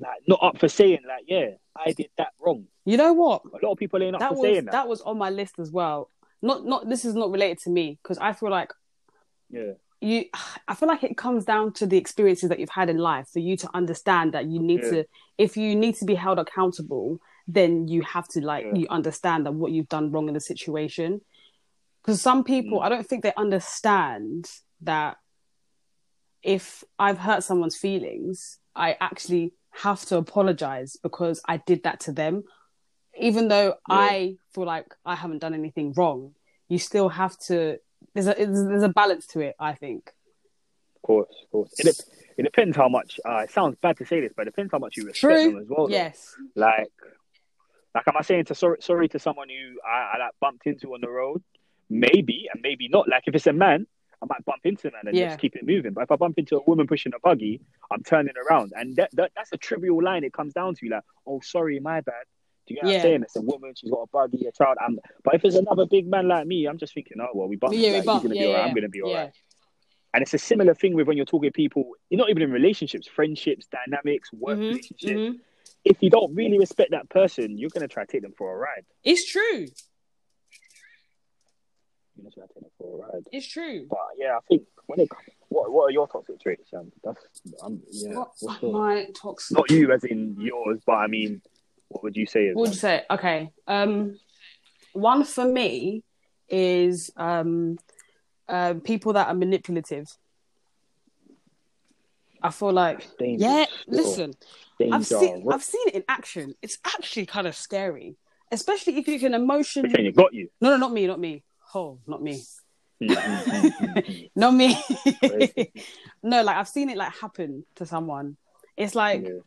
like not up for saying like, yeah, I did that wrong. You know what? A lot of people ain't up That for was saying that. that. was on my list as well. Not not this is not related to me because I feel like Yeah, you I feel like it comes down to the experiences that you've had in life for you to understand that you need Yeah. to if you need to be held accountable then you have to like Yeah. you understand that what you've done wrong in the situation because some people Mm. I don't think they understand that if I've hurt someone's feelings I actually have to apologize because I did that to them even though I feel like I haven't done anything wrong you still have to there's a there's there's a balance to it i think of course, of course. It, it depends how much. Uh, it sounds bad to say this, but it depends how much you respect True. them as well. though. yes Like, like, am I saying to sorry, sorry to someone who I, I like bumped into on the road? Maybe, and maybe not. Like, if it's a man, I might bump into him and Yeah. just keep it moving. But if I bump into a woman pushing a buggy, I'm turning around, and that, that that's a trivial line. It comes down to like, oh, sorry, my bad. Do you get what Yeah. I'm saying? It's a woman. She's got a buggy, a child. I'm, but if it's another big man like me, I'm just thinking, oh well, we bumped. yeah we like, bump. He's gonna yeah, be alright. yeah, I'm gonna be alright. yeah. And it's a similar thing with when you're talking to people, you're not even in relationships, friendships, dynamics, work Mhm, relationships. mhm. If you don't really respect that person, you're gonna try to take them for a ride. it's true You're gonna try to take them for a ride. it's true But yeah, I think when it what what are your toxic traits, Sam? That's I'm yeah. what what's my toxic Not you as in yours, but I mean, what would you say is what would you say okay um one for me is um uh, people that are manipulative i feel like dangerous? yeah listen Danger. I've seen What- I've seen it in action. It's actually kind of scary, especially if you can Which emotion. you got you? No, no, not me, not me. Oh, not me, Mm, mm, mm, mm, mm. not me. [LAUGHS] No, like I've seen it like happen to someone. It's like Yeah.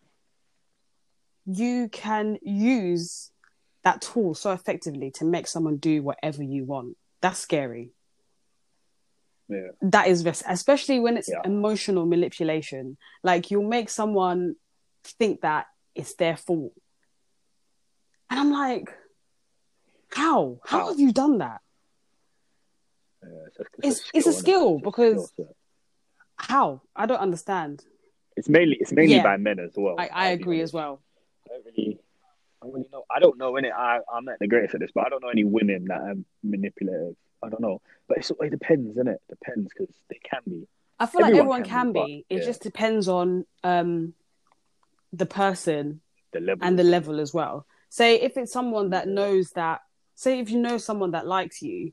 You can use that tool so effectively to make someone do whatever you want. That's scary. yeah. That is risk, especially when it's Yeah. emotional manipulation. Like you'll make someone think that it's their fault. And I'm like, how? How How? have you done that? Yeah, it's, a, It's- it's a innit? skill It's a because- skill. How? I don't understand. it's mainly it's mainly by men as well. I, I agree as well. I don't really, I don't really know. I don't know in it. I I'm not the greatest at this, but I don't know any women that are manipulative. I don't know, but it's, it depends, isn't it? Depends because they can be. I feel like Everyone everyone can can, be, be. It yeah. just depends on um the person The level and the level as well. Say if it's someone that knows that say if you know someone that likes you,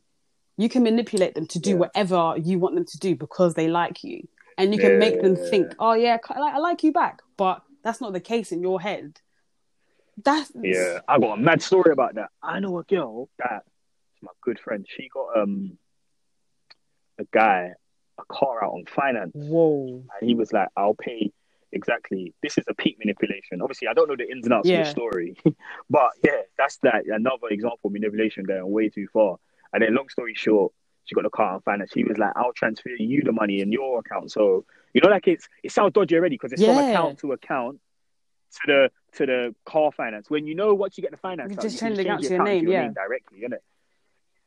you can manipulate them to do Yeah. whatever you want them to do because they like you. And you can make them Yeah. think, "Oh yeah, I like you back." But that's not the case in your head. That's Yeah, I got a mad story about that. I know a girl that my good friend. She got um a guy a car out on finance, Whoa. and he was like, "I'll pay." Exactly. This is a peak manipulation. Obviously, I don't know the ins and outs of the story, [LAUGHS] but yeah, that's that another example of manipulation going way too far. And then, long story short, she got the car on finance. He was like, "I'll transfer you the money in your account." So you know, like it's it sounds dodgy already because it's from account to account to the to the car finance. When you know once you get the finance, You just change the account to your name, yeah. directly, innit? It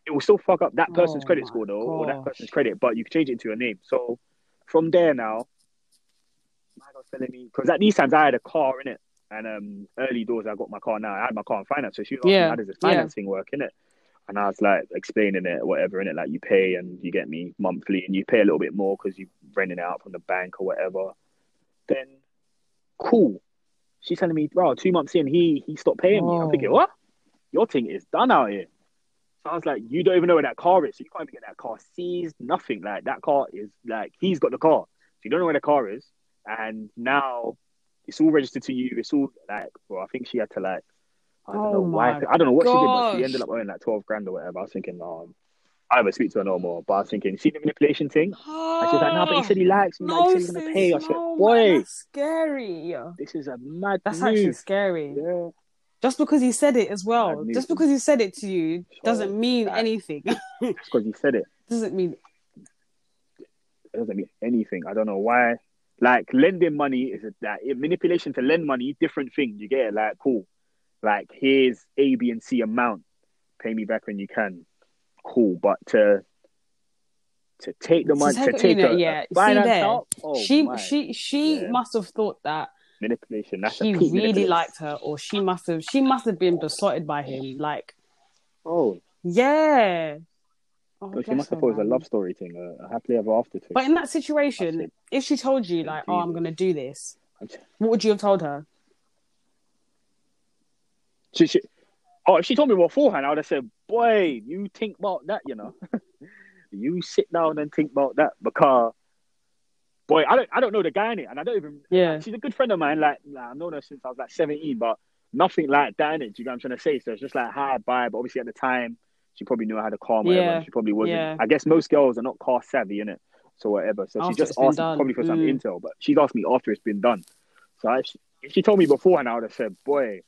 It will still fuck up that person's Oh credit score though, or that person's credit, but you can change it to your name. So from there now, my was telling me because at these times I had a car in it, and um, early doors I got my car now. I had my car on finance, so she was Yeah, how does this yeah. financing work in it? And I was like explaining it, whatever in it, like you pay and you get me monthly, and you pay a little bit more because you're renting it out from the bank or whatever. Then, cool. She's telling me, bro, two months in, he he stopped paying me. I'm thinking, what? your thing is done out here. So I was like, you don't even know where that car is. So you can't even get that car seized, nothing. Like that car is like he's got the car. So you don't know where the car is. And now it's all registered to you. It's all like well, I think she had to like I don't Oh know why. I don't know what she did, but she ended up owing like twelve grand or whatever. I was thinking, um, I never speak to her no more. But I was thinking, see the manipulation thing? And she's like, no, but he said he ah, likes me, like, he said he's gonna pay. I said, no, man, boy, that's scary. this is a mad That's move. actually scary. Yeah. Just because he said it as well, just because he said it to you doesn't mean like- anything. [LAUGHS] Just because he said it. [LAUGHS] doesn't mean It doesn't mean anything. I don't know why. Like lending money is a, that manipulation to lend money, different thing. You get it? Like cool. Like here's A, B, and C amount. Pay me back when you can. Cool. But to to take the money, to take a, yeah, see there. Oh, she my. she she Yeah. must have thought that manipulation. That's a he peak really liked her, or she must have she must have been besotted by him. Like, Oh, yeah. Oh, she must have thought it was a love story thing, a, happily ever after thing. But in that situation, it. if she told you like, "Oh, I'm going to do this," what would you have told her? She, she, oh, if she told me beforehand, I would have said, "Boy, you think about that, you know. [LAUGHS] you sit down and think about that because, boy, I don't, I don't know the guy in it, and I don't even. Yeah, She's a good friend of mine. Like, like I've known her since I was like 17, but nothing like that in it. Do you know what I'm trying to say? So it's just like hi, bye. But obviously at the time, she probably knew how to calm whatever. Yeah, and She probably wasn't. yeah. I guess most girls are not car savvy in it, so whatever. So After she just asked probably for some Mm. intel, but she's asked me after it's been done. So I, if she told me beforehand, I would have said, boy.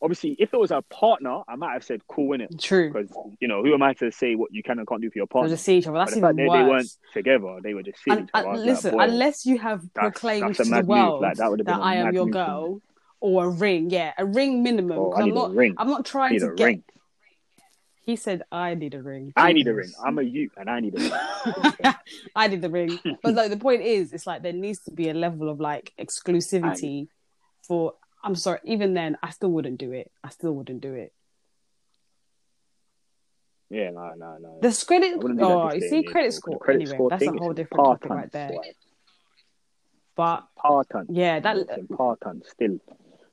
Obviously, if it was a partner, I might have said, "Cool, in it," true. because you know who am I to say what you can and can't do for your They'll partner? just see each other. That's even that they weren't together, they were just seeing And, each other. I and was like, listen, unless you have that's- proclaimed that's to the world Like, that that a I am your girl, or a ring, yeah, a ring minimum. Oh, I I'm need a not, ring. I'm not trying need to a get. ring. He said, "I need a ring." I need a ring. I'm a you, and I need a ring. [LAUGHS] I did the ring. But like the point is, it's like there needs to be a level of like [LAUGHS] exclusivity for I'm sorry, even then I still wouldn't do it. I still wouldn't do it. yeah, no, no, no. The credit do that oh, you see credit score. Credit anyway, score that's a whole different topic right there. like, But Par tons. yeah, that It's in par tons still.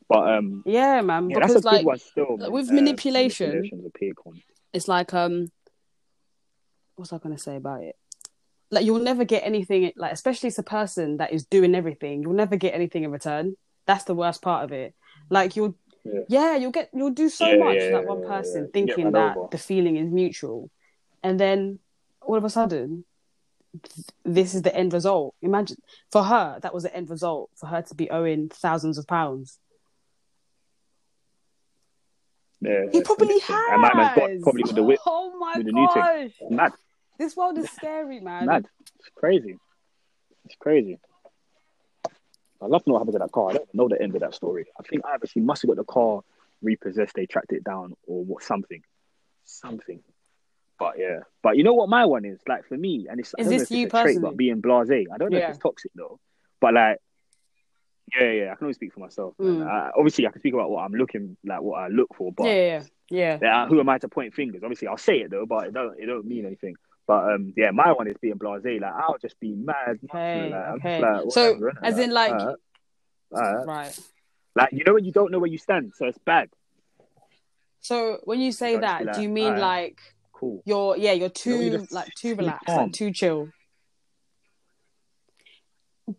But um, yeah, man, yeah, that's a because good like one still. man. with Uh, manipulation- manipulation's a peak one. it's like um what's I gonna say about it? Like you'll never get anything like especially as a person that is doing everything, you'll never get anything in return. That's the worst part of it. Like you'll Yeah. yeah, you'll get you'll do so Yeah, much yeah, to that one person thinking that over. the feeling is mutual. And then all of a sudden this is the end result. Imagine for her, that was the end result for her to be owing thousands of pounds. Yeah, He probably has. And my man's got probably with the whip. Oh my with the new thing. gosh. Mad, This world is [LAUGHS] scary, man. mad. It's crazy. It's crazy. I'd love to know what happened to that car. I don't know the end of that story. I think either she must have got the car repossessed, they tracked it down, or what something. Something. But yeah. But you know what my one is? Like for me, and it's Is this you a trait, personally? but being blasé. I don't know Yeah. if it's toxic though. But like yeah, yeah, I can only speak for myself. Mm. Obviously, I can speak about what I'm looking, like what I look for. But yeah, yeah, yeah. yeah, who am I to point fingers? Obviously, I'll say it though, but it don't it don't mean anything. But um, yeah, my one is being blasé. Like I'll just be mad. Okay, like, okay. like, So, whatever, as in, like-. Right. like you know when you don't know where you stand, so it's bad. So when you say be that, like, do you mean like Cool. you're yeah, you're too you're just like too relaxed, calm. like too chill?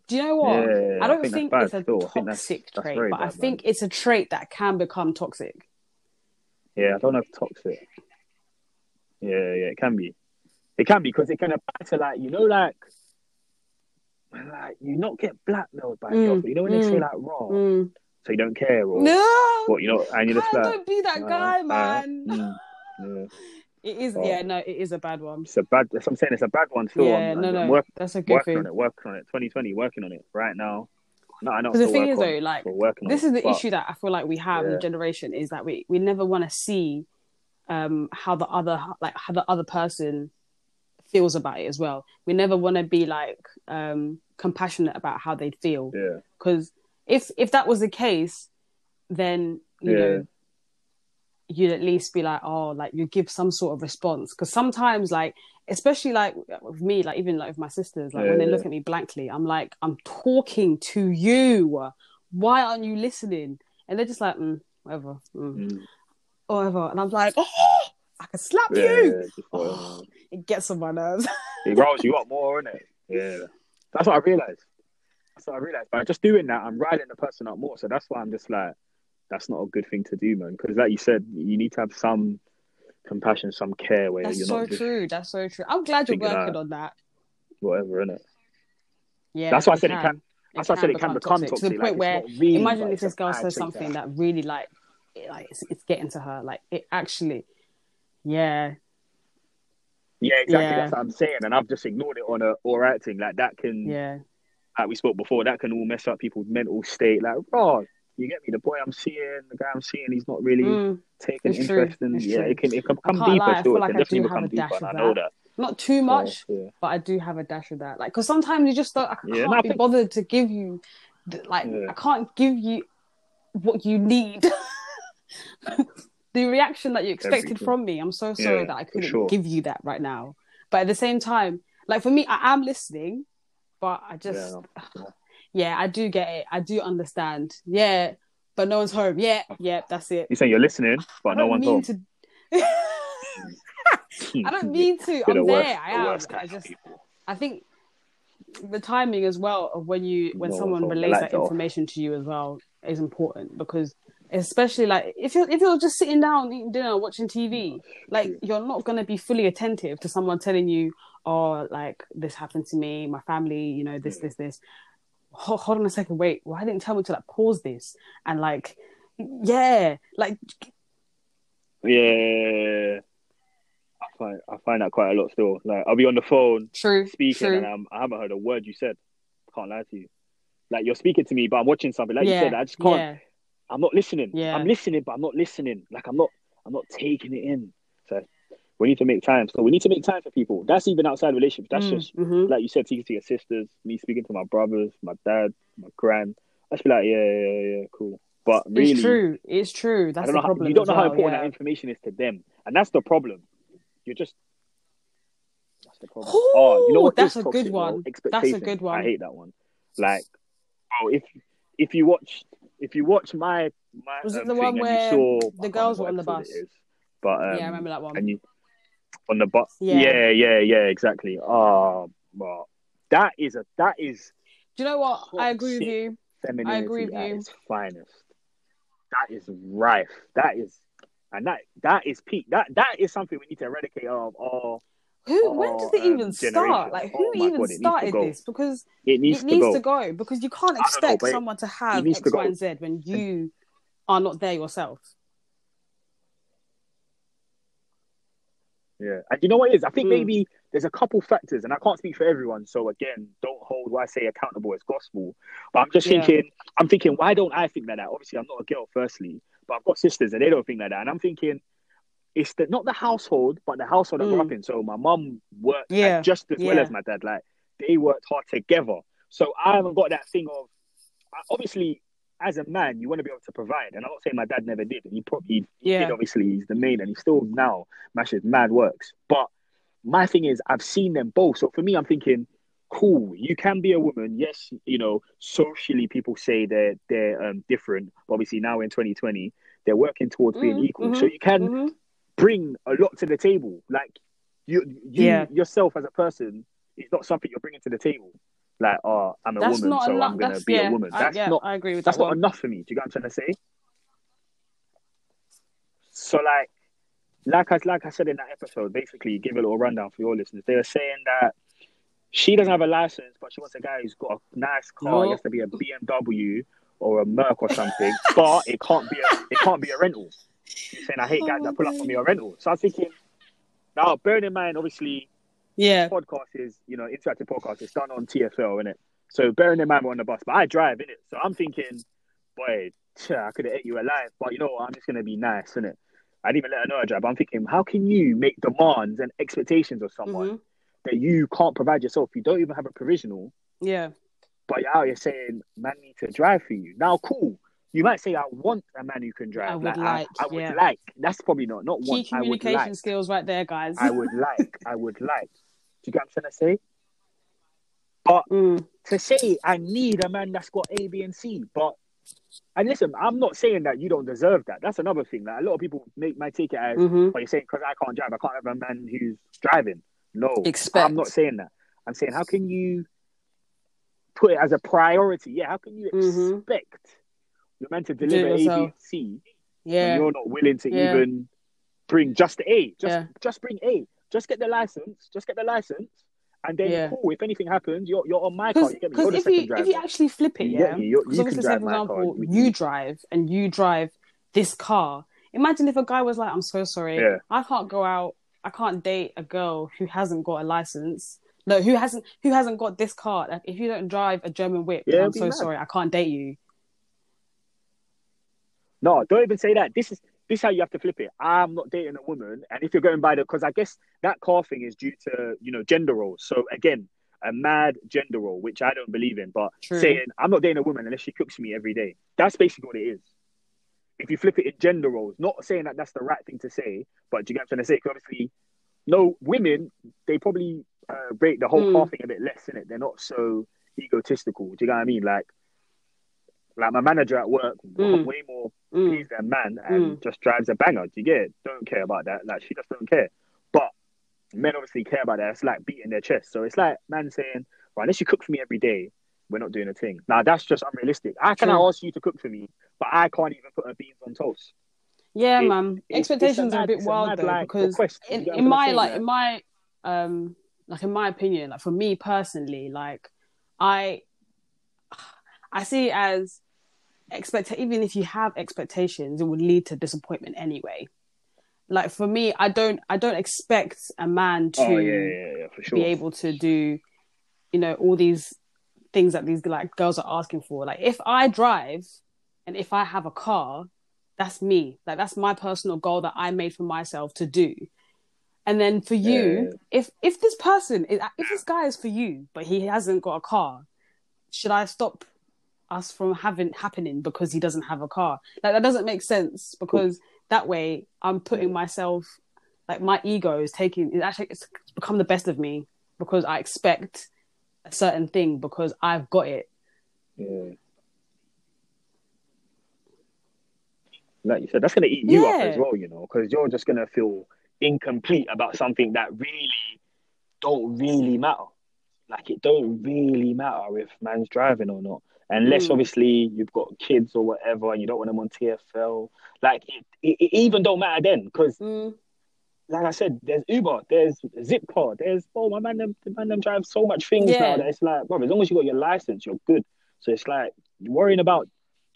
Do you know what? Yeah, I don't think think, it's a still. I that's- toxic that's trait, very but I think man. it's a trait that can become toxic. Yeah, I don't know if toxic. Yeah, yeah, it can be. It can be because it can apply to like you know like. Like you not get blackmailed by Mm. You know when they say mm, like raw, Mm. so you don't care or No, what you know, and you're just like, don't be that guy, alright, man. mm, [LAUGHS] yeah. It is, Oh. yeah, no, it is a bad one. It's a bad. That's what I'm saying. It's a bad one still. yeah, I'm, no, no, work, that's a good working thing. on it. Working on it. 2020. Working on it right now. No, I know. Because the thing is, on, though, like still working on this is the but- issue that I feel like we have in the generation is that we we never want to see um how the other like how the other person feels about it as well. We never want to be like um compassionate about how they feel Yeah, because if if that was the case, then you Yeah. know you'd at least be like oh like you give some sort of response because sometimes like especially like with me like even like with my sisters like when they Yeah. look at me blankly i'm like i'm talking to you why aren't you listening and they're just like mm, whatever mm. Mm. whatever. And I'm like, [LAUGHS] oh, I can slap Yeah, you. yeah, Oh, it gets on my nerves. [LAUGHS] it riles you up more, innit? Yeah. That's what I realized. That's what I realized. By just doing that, I'm riling the person up more. So that's why I'm just like, that's not a good thing to do, man. Because like you said, you need to have some compassion, some care where That's you're so true. That's so true. I'm glad you're working on that. whatever, innit? Yeah, That's why I said it can. It That's why I said it can become toxic. to the point it's where really, imagine but if this girl says something have. that really like, it, like it's, it's getting to her. Like it actually, yeah, Yeah, exactly. Yeah. That's what I'm saying. And I've just ignored it on a alright thing. Like that can, yeah, like we spoke before, that can all mess up people's mental state. Like, oh, you get me? The boy I'm seeing, the guy I'm seeing, he's not really Mm, taking interest. It's yeah, true. it can it can become deeper. lie, feel It like can I definitely become have a deeper. I know that. not too much, So, yeah. but I do have a dash of that. Like, because sometimes you just don't, I Yeah, can't no, be think- bothered to give you, like, Yeah. I can't give you what you need. [LAUGHS] the reaction that you expected Everything. from me, I'm so sorry Yeah, that I couldn't sure. give you that right now. But at the same time, like for me, I am listening, but I just, Yeah, [SIGHS] yeah, I do get it. I do understand. Yeah, but no one's home. Yeah, yeah, that's it. You say you're listening, but no don't one's mean home. to. [LAUGHS] [LAUGHS] I don't mean to. I'm the there. worst- I am. I just. I think the timing as well of when you when No, someone relays that off. information to you as well is important because especially like if you're if you're just sitting down eating dinner watching TV like you're not going to be fully attentive to someone telling you oh like this happened to me my family you know this this this hold, hold on a second wait why didn't you tell me to like pause this and like yeah like Yeah, I find I find that quite a lot still. Like I'll be on the phone true speaking, true and I'm, I haven't heard a word you said. Can't lie to you. Like you're speaking to me, but I'm watching something. Like yeah you said, I just can't. yeah I'm not listening. Yeah. I'm listening, but I'm not listening. Like I'm not. I'm not taking it in. So we need to make time. So we need to make time for people. That's even outside relationships. That's Mm, just mhm. like you said, speaking to your sisters, me speaking to my brothers, my dad, my grand. I just be like, yeah, yeah, yeah, yeah, cool. But really, it's true it's true that's the know how, problem you don't know how well, important yeah. that information is to them, and that's the problem. You're just that's the problem. Ooh, oh, you know what? that's a good toxic, one. That's a good one. I hate that one. Like, oh, if if you watch if you watch my my Was it um, the one where saw, the girls were on the bus? episode but um, yeah I remember that one and you on the bus. Yeah. Yeah, yeah, yeah, exactly. Oh, well, that is a that is Do you know what? I agree with you. femininity agree with at you. its finest. That is rife. That is, and that that is peak. That that is something we need to eradicate of. Oh, Who? when does did it even start? Like, Oh who my even God, it needs to started this? Because it needs, it needs to, to go. go. Because you can't expect it- someone to have X, to. Y, and Z when you are not there yourself. Yeah, and you know what it is? I think Mm. maybe there's a couple factors, and I can't speak for everyone. So again, don't hold what I say accountable as gospel. But I'm just Yeah. thinking, I'm thinking, why don't I think like that? Obviously, I'm not a girl, firstly, but I've got sisters, and they don't think like that. And I'm thinking, it's the not the household, but the household I grew Mm. up in. So my mum worked Yeah, just as well as my dad. Like they worked hard together. So I haven't got that thing of obviously. As a man, you want to be able to provide, and I'm not saying my dad never did. and He probably Yeah. did. Obviously, he's the main, and he still now mashes mad works. But my thing is I've seen them both. So for me, I'm thinking, cool, you can be a woman. Yes, you know, socially people say they're they're um, different. But obviously now in 2020, they're working towards being Mhm, equal. So mhm, you can Mhm. Bring a lot to the table. Like you you Yeah. yourself as a person is not something you're bringing to the table. Like, oh, I'm a That's woman, not so enough. I'm gonna That's be yeah. a woman. I, That's yeah, not I agree with that's that not one. enough for me. Do you get what I'm trying to say? So like, like I like I said in that episode, basically give a little rundown for your listeners. They were saying that she doesn't have a license, but she wants a guy who's got a nice car. It has to be a BMW or a Merc or something, but it can't be a it can't be a rental. Saying I hate Oh guys that pull up on me a rental. So I was thinking, now bearing in mind, obviously Yeah, podcast is, you know, interactive podcast. It's done on TFL, innit? So bearing in mind we're on the bus, but I drive, innit? So I'm thinking, boy, I could have ate you alive, but you know what? I'm just gonna be nice, innit? I didn't even let her know I drive. But I'm thinking, how can you make demands and expectations of someone Mhm. that you can't provide yourself? You don't even have a provisional, yeah, but you're out here saying, man, need to drive for you. Now, cool. You might say, I want a man who can drive. I would I, like, I, would yeah. like. That's probably not not key want. I would communication like. skills right there, guys. I would [LAUGHS] like. I would like. Do you get what I'm trying to say? But Mm. to say I need a man that's got A, B, and C, but And listen, I'm not saying that you don't deserve that. That's another thing. Like a lot of people make might take it as, Mhm. "Oh, you're saying because I can't drive, I can't have a man who's driving." No, Expect. I'm not saying that. I'm saying how can you put it as a priority? Yeah, how can you Mhm. expect you're meant to deliver A, B. C, Yeah. and you're not willing to Yeah. even bring just A. Just Yeah. just bring A. Just get the license. Just get the license, and then Yeah. cool. If anything happens, you're you're on my car. Because You get me? You're the if you driver. if you actually flip it, yeah. You- Because you obviously, can say drive for example, you drive and you drive this car. Imagine if a guy was like, "I'm so sorry, Yeah. I can't go out. I can't date a girl who hasn't got a license. No, who hasn't who hasn't got this car. Like, if you don't drive a German whip, Yeah, I'm so mad. sorry, I can't date you." No, don't even say that. This is this is how you have to flip it. I'm not dating a woman, and if you're going by the, because I guess that car thing is due to you know gender roles. So again, a mad gender role, which I don't believe in. But True. saying I'm not dating a woman unless she cooks me every day. That's basically what it is. If you flip it in gender roles, not saying that that's the right thing to say, but do you get what I'm trying to say? 'Cause obviously, no women they probably uh, rate the whole Mm. car thing a bit less in it. They're not so egotistical. Do you get what I mean? Like, like my manager at work, Mm. way more Mm. pleased than man and just drives a banger. Do you get it? Don't care about that. Like she just don't care. But men obviously care about that. It's like beating their chest. So it's like man saying, right, unless you cook for me every day, we're not doing a thing. Now that's just unrealistic. I can True. ask you to cook for me, but I can't even put a beans on toast. Yeah, It- man. it's- Expectations are a bit a wild mad, though like, because. In, in my like like- in my um like in my opinion, like for me personally, like I I see it as expect even if you have expectations, it would lead to disappointment anyway. Like for me, I don't I don't expect a man oh, to Oh yeah, yeah, yeah, sure. be able to do, you know, all these things that these like girls are asking for. Like if I drive and if I have a car, that's me. Like that's my personal goal that I made for myself to do. And then for you, if if this person is if this guy is for you, but he hasn't got a car, should I stop us from having happening because he doesn't have a car? Like that doesn't make sense because that way I'm putting myself like my ego is taking it actually it's become the best of me because I expect a certain thing because I've got it. Yeah. Like you said, that's gonna eat you up as well, you know, because you're just gonna feel incomplete about something that really don't really matter. Like it don't really matter if man's driving or not, unless Mm. obviously you've got kids or whatever, and you don't want them on TFL. Like it, it, it even don't matter then, because Mm. like I said, there's Uber, there's Zipcar, there's oh my man, them, the man them drive so much things Yeah. now that it's like, bro, as long as you got your license, you're good. So it's like worrying about.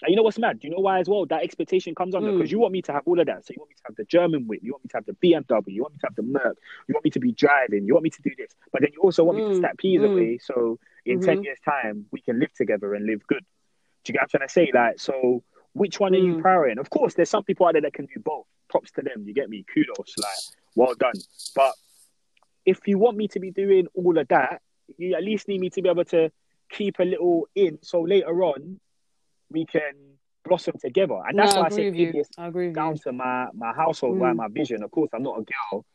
And you know what's mad? Do you know why as well? That expectation comes under Mm. because you want me to have all of that. So you want me to have the German whip, you want me to have the BMW, you want me to have the Merc, you want me to be driving, you want me to do this, but then you also want me to Mm. stack peas Mm. away. So in ten Mhm. years' time, we can live together and live good. Do you get what I'm trying to say? Like, so which one are you Mm. prioritizing? Of course, there's some people out there that can do both. Props to them. You get me? Kudos. Like, well done. But if you want me to be doing all of that, you at least need me to be able to keep a little in, so later on we can blossom together. And that's No, why I I say you. I agree down you. to my my household, Mm. my vision. Of course, I'm not a girl,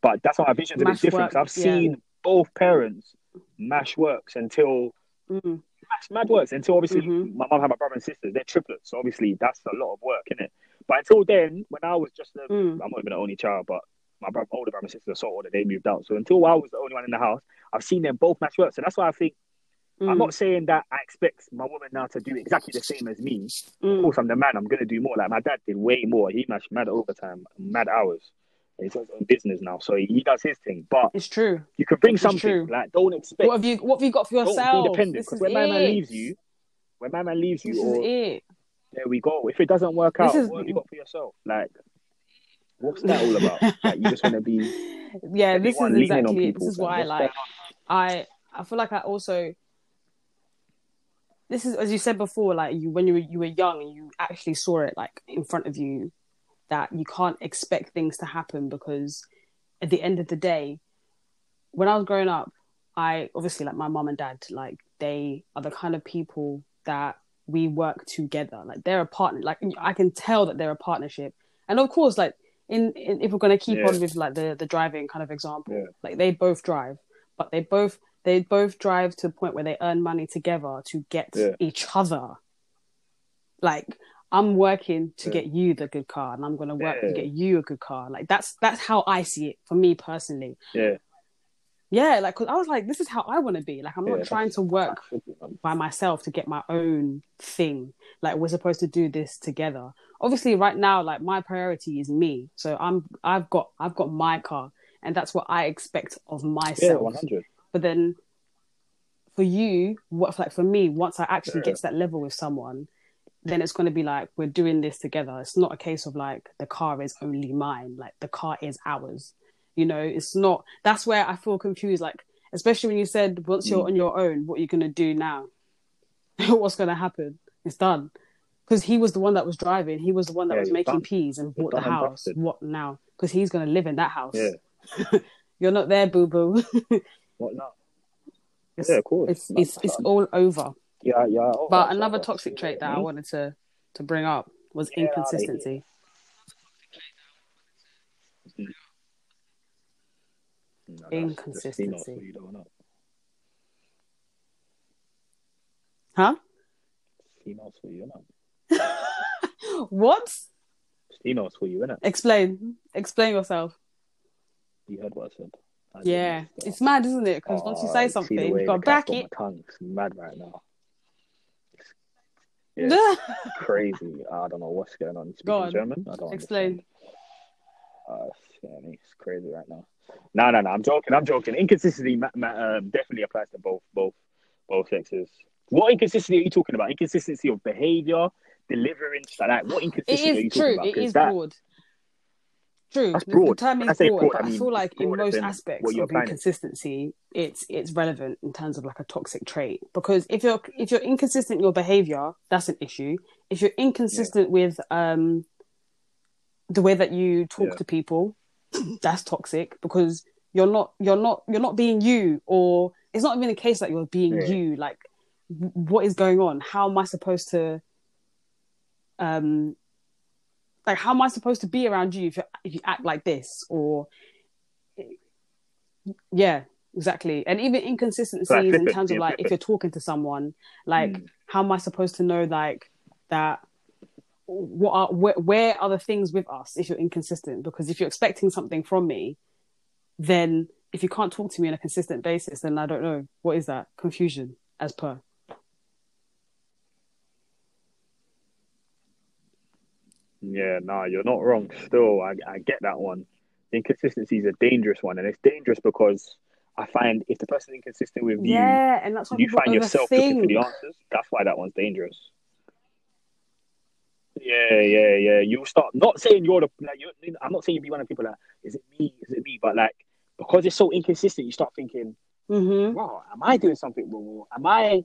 but that's why my vision's a bit different. work, I've yeah. seen both parents mash works until Mm. mash mad works until obviously Mhm. my mum had my brother and sister. They're triplets, so obviously that's a lot of work, isn't it? But until then, when I was just a, Mm. I'm not even the only child, but my brother, older brother and sister are so older, they moved out. So until I was the only one in the house, I've seen them both match work. So that's why I think I'm Mm. not saying that I expect my woman now to do exactly the same as me. Of Mm. course, I'm the man. I'm gonna do more. Like my dad did way more. He matched mad overtime, mad hours. He's got his own business now, so he, he does his thing. But It's true. you can bring It's something. true. Like don't expect. What have you What have you got for don't yourself? be dependent. Because when my man leaves you, when my man leaves you, This is or it. there we go. If it doesn't work This out, is- what have you got for yourself? Like, what's that all about? [LAUGHS] like, you just want to be yeah, this is exactly people. This is what I like. I I feel like I also this is as you said before, like you when you were you were young and you actually saw it like in front of you that you can't expect things to happen because at the end of the day, when I was growing up, I obviously like my mom and dad, like they are the kind of people that we work together. Like they're a partner. Like I can tell that they're a partnership. And of course, like in, in if we're gonna keep Yeah. on with like the the driving kind of example, Yeah. like they both drive, but they both they both drive to the point where they earn money together to get Yeah. each other like I'm working to Yeah. get you the good car, and I'm gonna work to get you a good car. Like that's that's how I see it for me personally. Yeah. Yeah, like 'cause I was like, this is how I want to be. Like I'm Yeah, not trying to work that should be, man. by myself to get my own thing. Like we're supposed to do this together. Obviously, right now, like my priority is me. So I'm I've got I've got my car, and that's what I expect of myself. Yeah, myself. one hundred. But then for you, what like for me, once I actually Yeah. get to that level with someone, then it's going to be like we're doing this together. It's not a case of like the car is only mine. Like the car is ours. You know, it's not. That's where I feel confused. Like especially when you said once you're Mm. on your own, what are you going to do now? [LAUGHS] What's going to happen? It's done. Because he was the one that was driving. He was the one that Yeah, was making done. peas and bought the house. What now? Because he's going to live in that house. Yeah. [LAUGHS] You're not there, boo boo. What now? It's, Yeah, of course. it's it's it's all over. Yeah, yeah. oh, But that's- another toxic trait that I wanted to to bring up was Yeah, inconsistency. No, Inconsistency. females for you, though, innit? Huh? Females for you, innit? [LAUGHS] What? Females for you, innit? Explain. Explain yourself. You heard what I said. I Yeah, it's mad, isn't it? Because once you Oh, say something, you've got to back it. My tongue. It's mad right now. Yeah, [LAUGHS] crazy. I don't know what's going on. You Go speaking on. German? I don't Explain. Uh, it's, crazy right now. No, no, no. I'm joking. I'm joking. Inconsistency ma- ma- um, definitely applies to both, both, both sexes. What inconsistency are you talking about? Inconsistency of behavior, delivering, like that. What inconsistency are you talking true. about? It is broad. True. That's The- broad. The term I is broad, broad, but I I feel like in most aspects of inconsistency, it's it's relevant in terms of like a toxic trait. Because if you're if you're inconsistent in your behavior, that's an issue. If you're inconsistent with um the way that you talk Yeah. to people, [CLEARS THROAT] that's toxic because you're not you're not you're not being you or it's not even a case that you're being Yeah. you like what is going on how am i supposed to um like how am i supposed to be around you if you if you act like this? Or yeah exactly. And even inconsistencies in terms of like if you're talking to someone like Mm. how am i supposed to know like that what are where, where are the things with us if you're inconsistent? Because if you're expecting something from me then if you can't talk to me on a consistent basis then i don't know. What is that? Confusion as per Yeah, no, you're not wrong. Still, I, I get that one. Inconsistency is a dangerous one, and it's dangerous because I find if the person is inconsistent with you, yeah and that's why you find yourself looking for the answers. That's why that one's dangerous. Yeah, yeah, yeah. You start not saying you're the like. You're, I'm not saying you be one of the people that is it me, is it me, but like because it's so inconsistent, you start thinking, mm-hmm. "Raw, am I doing something wrong? Am I?"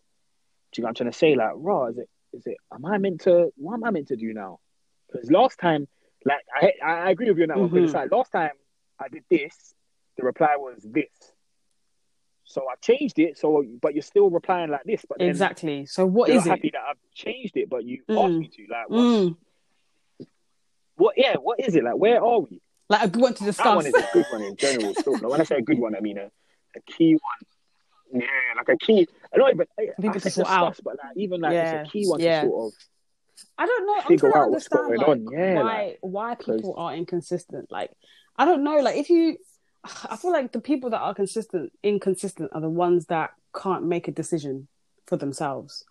Do you know what I'm trying to say? Like, "Raw, is it? Is it? Am I meant to? What am I meant to do now?" Because last time, like, I I agree with you on that one. Because it's like last time I did this, the reply was this. So I changed it. So, but you're still replying like this. But then exactly so what is it happy that I've changed it, but you Mm. asked me to. Like, Mm. what? Yeah, what is it? Like, where are we? like a good one to discuss. That one is a good one in general. Still, like, when I say a good one, I mean a, a key one. Yeah, like a key. I don't even. I, I to say sort out. but like even like Yeah, it's a key one yeah. to sort of. I don't know. I'm trying to understand like on. Yeah, why like, why people are inconsistent. Like I don't know. Like if you, I feel like the people that are consistent, inconsistent, are the ones that can't make a decision for themselves.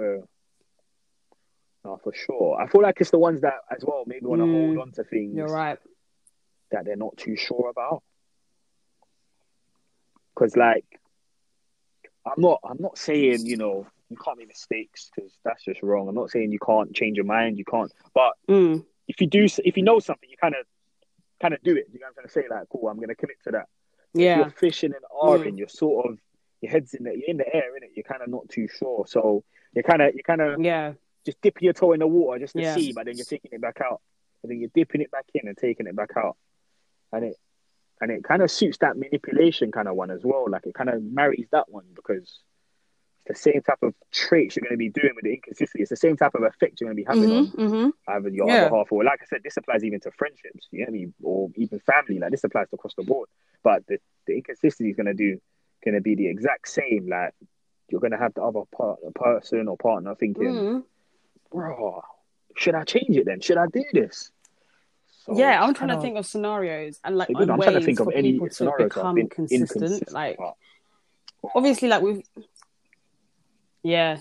Yeah. No, for sure. I feel like it's the ones that as well maybe want to Mm, hold on to things You're right. that they're not too sure about. Because like, I'm not. I'm not saying you know you can't make mistakes because that's just wrong. I'm not saying you can't change your mind. You can't. But Mm, if you do, if you know something, you kind of kind of do it. You know what I'm trying to say? Like, cool, I'm going to commit to that. If yeah. you're fishing and arguing, you're sort of your head's in the you're in the air, in it. You're kind of not too sure, so you're kind of you kind of Yeah. just dipping your toe in the water just to Yeah. see, but then you're taking it back out, and then you're dipping it back in and taking it back out, and it and it kind of suits that manipulation kind of one as well. Like it kind of marries that one because it's the same type of traits you're going to be doing with the inconsistency. It's the same type of effect you're going to be having on hmm hmm either your Yeah. other half or like I said, this applies even to friendships, you know what I mean, or even family. Like this applies across the board. But the, the inconsistency is gonna do gonna be the exact same. Like you're gonna have the other part, person or partner thinking, Mm. bro, should I change it then? Should I do this? So yeah, I'm trying to think of scenarios and like it's good. and I'm trying to ways think of for any people to scenarios that have become consistent. Like obviously, like we've yeah,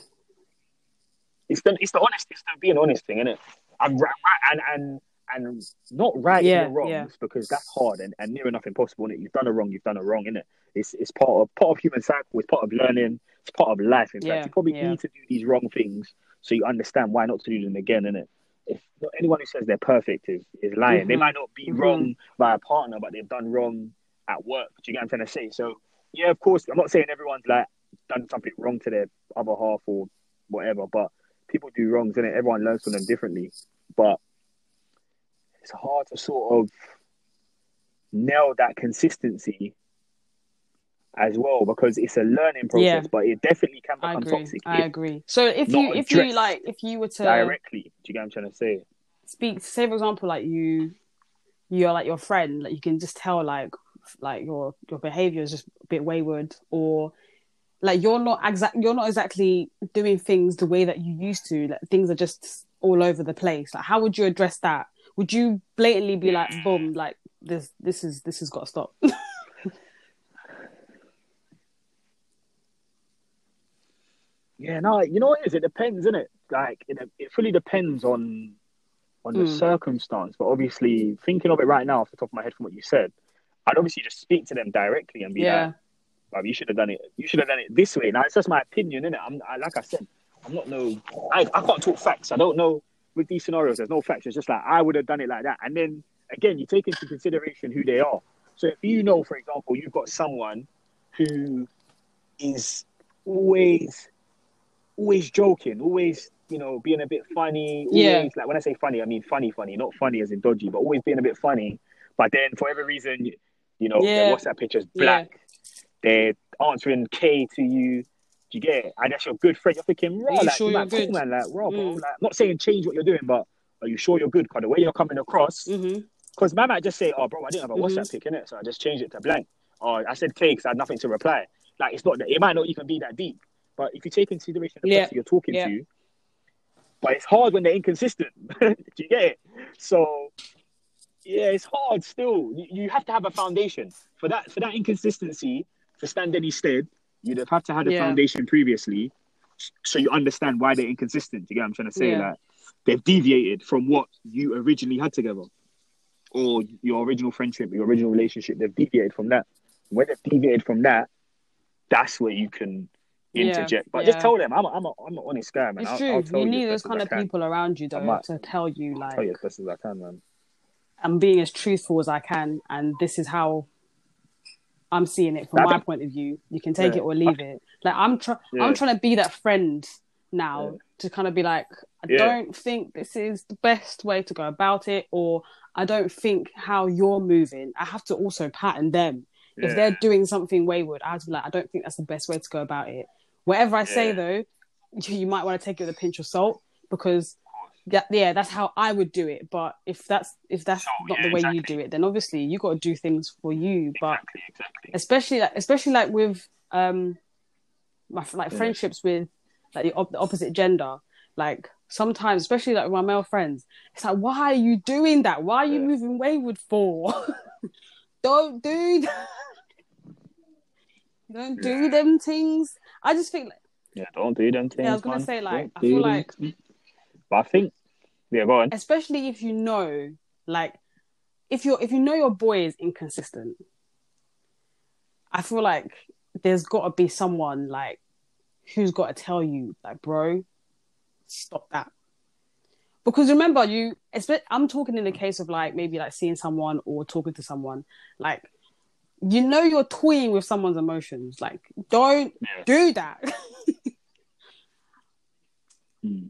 it's the it's the honest, it's the being honest thing, isn't it? And right, right, and and and not right Yeah, wrongs yeah. because that's hard and, and near enough impossible. Innit? You've done a wrong, you've done a wrong, innit? It's it's part of part of human cycle. It's part of learning. It's part of life. In Yeah, fact, you probably yeah. need to do these wrong things so you understand why not to do them again, innit? If anyone who says they're perfect is is lying. They Mhm. might not be Mhm. wrong by a partner, but they've done wrong at work. Do you get what I'm trying to say? So yeah, of course, I'm not saying everyone's like done something wrong to their other half or whatever, but people do wrongs, and everyone learns from them differently. But it's hard to sort of nail that consistency as well because it's a learning process, Yeah. but it definitely can I become agree. toxic I agree. So if you if you like if you were to directly. Do you get what I'm trying to say? speak, say for example, like you you're like your friend, like you can just tell like like your your behavior is just a bit wayward or like you're not exact you're not exactly doing things the way that you used to like things are just all over the place like how would you address that would you blatantly be like boom like this this is this has got to stop [LAUGHS] Yeah, no, you know what it is? It depends, isn't it? Like it, it fully depends on on the Mm. circumstance. But obviously, thinking of it right now off the top of my head from what you said, I'd obviously just speak to them directly and be yeah like, "Bruv, you should have done it. You should have done it this way." Now it's just my opinion, innit? I'm I, like I said, I'm not no. I I can't talk facts. I don't know with these scenarios. There's no facts. It's just like I would have done it like that. And then again, you take into consideration who they are. So if you know, for example, you've got someone who is always always joking, always, you know, being a bit funny. Always, Yeah. like when I say funny, I mean funny, funny, not funny as in dodgy, but always being a bit funny. But then for every reason, you, know, Yeah. their WhatsApp picture's black. They're answering K to you. Do you get it? And that's your good friend. You're thinking, raw, Are you like, sure you're cool, man, like, raw, bro. Mm. Like, not saying change what you're doing, but are you sure you're good? Because the way you're coming across, because man might just say, oh, bro, I didn't have a Mhm. WhatsApp pic in it, so I just changed it to blank. Or I said K because I had nothing to reply. Like, it's not that, it might not even be that deep. But if you take into consideration the Yeah. person you're talking Yeah. to, but it's hard when they're inconsistent. [LAUGHS] Do you get it? So, yeah, it's hard still. You, you have to have a foundation for that. For that inconsistency to stand any stead, you'd have had to have a Yeah. foundation previously, so you understand why they're inconsistent. Do you get what I'm trying to say? Yeah. Like they've deviated from what you originally had together, or your original friendship, your original relationship. They've deviated from that. When they've deviated from that, that's where you can Yeah, interject. But yeah. just tell them, I'm a, I'm a, I'm an honest guy, man. it's I'll, I'll tell you, you need those kind of people around you though to tell you I'll like tell you as best as I can, man. I'm being as truthful as I can, and this is how I'm seeing it from my point of view. You can take Yeah. it or leave it. Like I'm trying, Yeah. I'm trying to be that friend now Yeah. to kind of be like, I Yeah. don't think this is the best way to go about it, or I don't think how you're moving. I have to also pattern them. If they're doing something wayward, I have to be like, I don't think that's the best way to go about it. Whatever I say though, [LAUGHS] you, might want to take it with a pinch of salt because that, yeah, that's how I would do it. But if that's if that's Sure, not yeah, the way you do it, then obviously you got to do things for you. But Exactly, exactly. especially like especially like with um my like Yeah. friendships with like the, op- the opposite gender, like sometimes, especially like with my male friends, it's like, why are you doing that? Why are you Yeah. moving wayward for? [LAUGHS] Don't do that. [LAUGHS] Don't do them things. I just think Yeah, don't do them things. I was gonna man. say, like, Don't I feel like- things. But I think, yeah, go on. especially if you know like if you're if you know your boy is inconsistent i feel like there's got to be someone like who's got to tell you like bro stop that because remember you i'm talking in the case of like maybe like seeing someone or talking to someone like you know you're toying with someone's emotions like don't Yeah. do that [LAUGHS] Mm.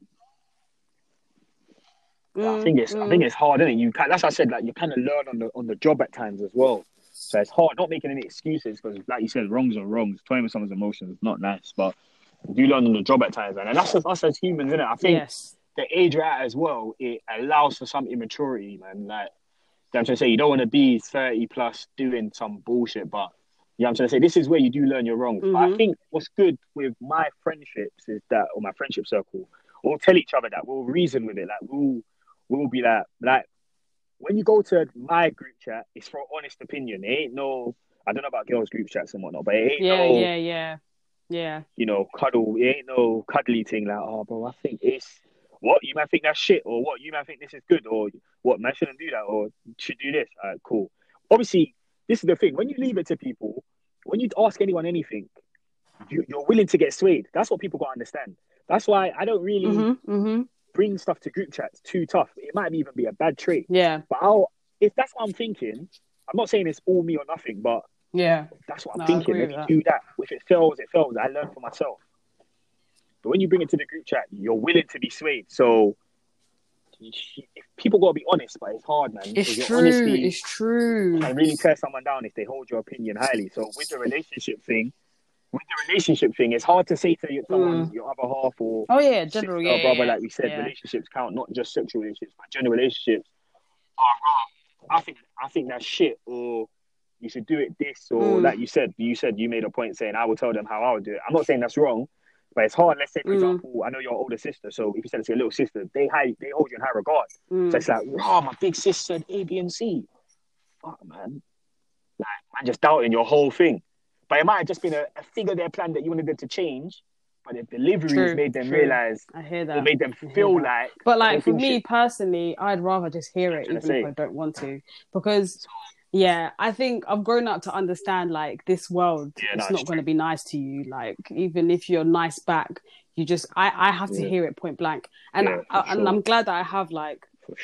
I Mm, think it's I mm. think it's hard, isn't it? You can, that's what I said. Like you kind of learn on the on the job at times as well. So it's hard not making any excuses because, like you said, wrongs are wrongs. Toying with someone's emotions is not nice, but you learn on the job at times, man. and that's just us as humans, isn't it? I think yes the age we're at as well, it allows for some immaturity, man. Like I'm trying to say, you don't want to be 30 plus doing some bullshit, but you Yeah, I'm trying to say this is where you do learn your wrongs. But I Mhm. think what's good with my friendships is that, or my friendship circle, we'll tell each other that we'll reason with it. Like we'll we'll be like like when you go to my group chat, it's for honest opinion. It ain't no I don't know about girls' group chats and whatnot, but it ain't Yeah, no yeah, yeah, yeah. you know cuddle. It ain't no cuddly thing like oh bro, I think it's what you might think that's shit, or what you might think this is good, or what man shouldn't do that, or should do this. All right, cool. Obviously, this is the thing. When you leave it to people, when you ask anyone anything, you, you're willing to get swayed. That's what people got to understand. That's why I don't really Mm-hmm, mm-hmm. bring stuff to group chats too tough. It might even be a bad trait. Yeah, But I'll, if that's what I'm thinking, I'm not saying it's all me or nothing, but yeah. that's what I'm No, thinking. Let me with do that. If it fails, it fails. I learn for myself. But when you bring it to the group chat, you're willing to be swayed. So people got to be honest, but it's hard, man. It's true. honesty It's true. can really tear someone down if they hold your opinion highly. So with the relationship thing, with the relationship thing, it's hard to say to your, someone, your other half or Oh yeah, general. Yeah, brother, yeah, like we said, yeah. relationships count, not just sexual relationships, but general relationships. Oh, I think I think that's shit, or you should do it this, or Mm. like you said, you said you made a point saying I will tell them how I would do it. I'm not saying that's wrong, but it's hard. Let's say, for Mm. example, I know your older sister, so if you said it's your little sister, they high, they hold you in high regard. Mm. So it's like, wow, my big sister said A, B, and C. Fuck, man. Like, man, just doubting your whole thing. But it might have just been a, a of their plan that you wanted them to change, but the delivery True, made them true. realize, I hear that. made them feel like. But like for me shit- personally, I'd rather just hear it even if. I don't want to, because yeah, I think I've grown up to understand like this world. Yeah, it's no, not going to be nice to you. Like even if you're nice back, you just I I have to Yeah. hear it point blank, and Yeah, I, for and. I'm glad that I have like sure.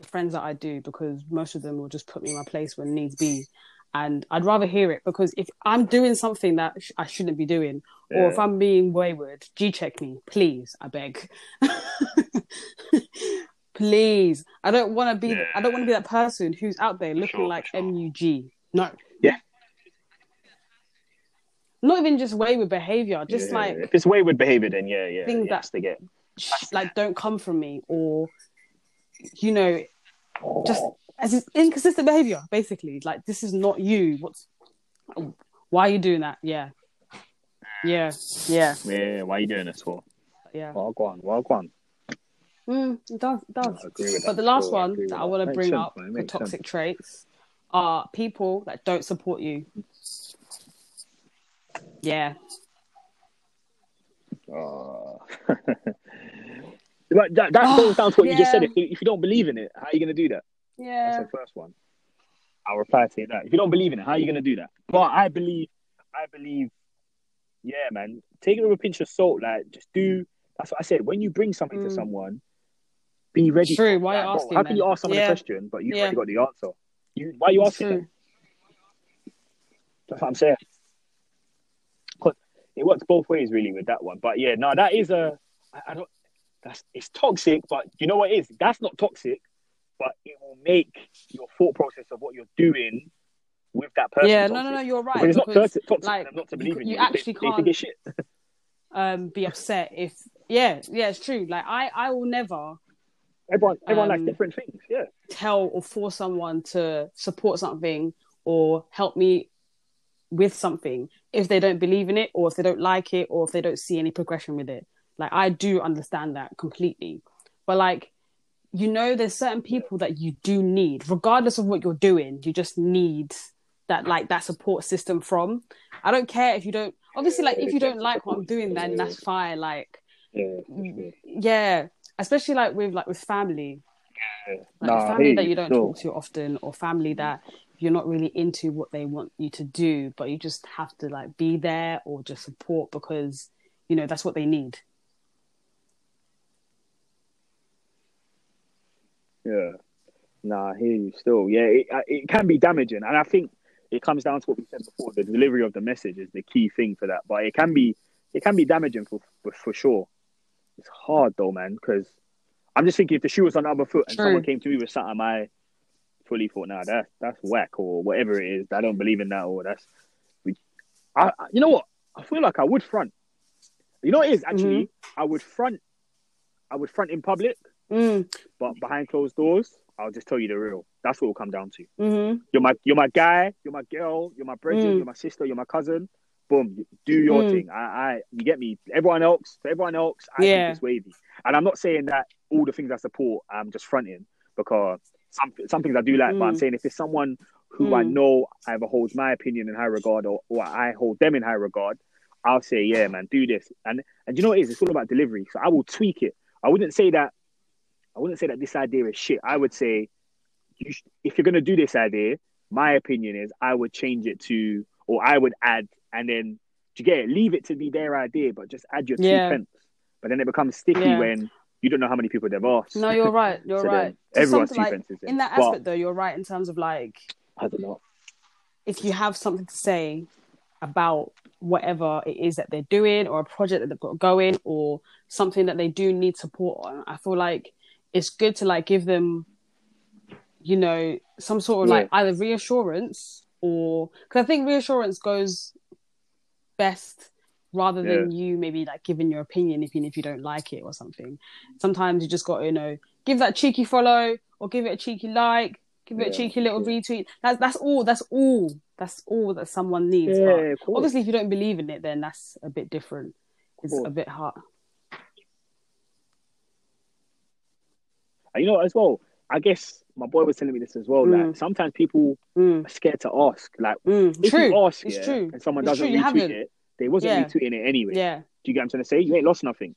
the friends that I do because most of them will just put me in my place when needs be. And I'd rather hear it because if I'm doing something that sh- I shouldn't be doing, or if I'm being wayward, G check me, please. I beg. [LAUGHS] please. I don't want to be. Yeah. I don't want to be that person who's out there looking sure, like sure. MUG. No. Yeah. Not even just wayward behavior, just Yeah. like if it's wayward behavior, then yeah, yeah, Things it that- has to get. like don't come from me or you know just as inconsistent behavior basically like this is not you what's why are you doing that yeah yeah yeah Yeah, why are you doing this for? yeah Well, go on, well, go on. Mm, it does it does I that. but the last Sure, I one agree that i want to bring sense, up for toxic sense. traits are people that don't support you yeah [LAUGHS] Uh, but that, that Oh, to what you just said. [SIGHS] yeah. If you, if you don't believe in it, how are you going to do that? yeah That's the first one. I'll reply to that. If you don't believe in it, how are you going to do that? But I believe, I believe, yeah, man. Take it with a pinch of salt. Like, just do. That's what I said. When you bring something to Mm. someone, be ready. True, why you asking How can you ask someone Yeah. a question, but you've Yeah. already got the answer? You, why are you asking? Them? That's what I'm saying. 'Cause it works both ways, really, with that one. But yeah, no, that is a. I, I don't. That's it's toxic, but you know what it is? That's not toxic, but it will make your thought process of what you're doing with that person. yeah no no no you're right Because it's not because, toxic, toxic like, not to believe c- in you you. Actually they, can't- um be upset if yeah yeah it's true like i i will never Everyone, everyone likes Um, different things. Yeah, tell or force someone to support something or help me with something if they don't believe in it or if they don't like it or if they don't see any progression with it. Like i do understand that completely. But like you know there's certain people that you do need. Regardless of what you're doing you just need that like that support system from. I don't care if you don't obviously like if you don't like what i'm doing then that's fine like yeah, yeah especially like with like with family yeah. like Nah, family hey, that you don't talk to often or family that you're not really into what they want you to do but you just have to like be there or just support because you know that's what they need Yeah. Nah, I hear you still. Yeah, it, it can be damaging. And I think it comes down to what we said before. The delivery of the message is the key thing for that. But it can be it can be damaging for for, for sure. It's hard though, man, because I'm just thinking if the shoe was on the other foot and True. someone came to me with something I fully thought, nah, that's that's whack or whatever it is. I don't believe in that or that's we I, you know what? I feel like I would front. You know what it is actually? I would front I would front in public mm, but behind closed doors, I'll just tell you the real. That's what it'll come down to. hmm You're my you're my guy, you're my girl, you're my brother, Mm. you're my sister, you're my cousin. Boom, do your Mm. thing. I, I you get me. Everyone else, for everyone else, I Yeah. think it's wavy. And I'm not saying that all the things I support, I'm just fronting because some some things I do like, but I'm Mm. saying if it's someone who I Mm. know either holds my opinion in high regard or, or I hold them in high regard, I'll say, yeah, man, do this. And and you know what it is? It's all about delivery. So I will tweak it. I wouldn't say that. I wouldn't say that this idea is shit. I would say, you sh- if you're gonna do this idea, my opinion is I would change it to, or I would add, and then do you get it? Leave it to be their idea, but just add your two Yeah. pence. But then it becomes sticky Yeah. when you don't know how many people they've asked. No, you're right. [LAUGHS] You're So right. Everyone's two like- pence is In that But aspect, though, you're right in terms of like I don't know. if you have something to say about whatever it is that they're doing or a project that they've got going or something that they do need support on, I feel like it's good to like give them, you know, some sort of like either reassurance or because I think reassurance goes best rather than you maybe like giving your opinion even if you don't like it or something. Sometimes you just got to, you know, give that cheeky follow or give it a cheeky like, give it a cheeky little yeah. retweet. That's that's all. That's all. That's all that someone needs. Yeah, obviously, if you don't believe in it, then that's a bit different. It's a bit hard. And you know, as well, I guess my boy was telling me this as well. Mm. Like sometimes people Mm, are scared to ask. Like mm. if True. you ask, it's yeah, true. and someone It's doesn't true, retweet it, they wasn't Yeah. retweeting it anyway. Yeah. Do you get what I'm trying to say? You ain't lost nothing.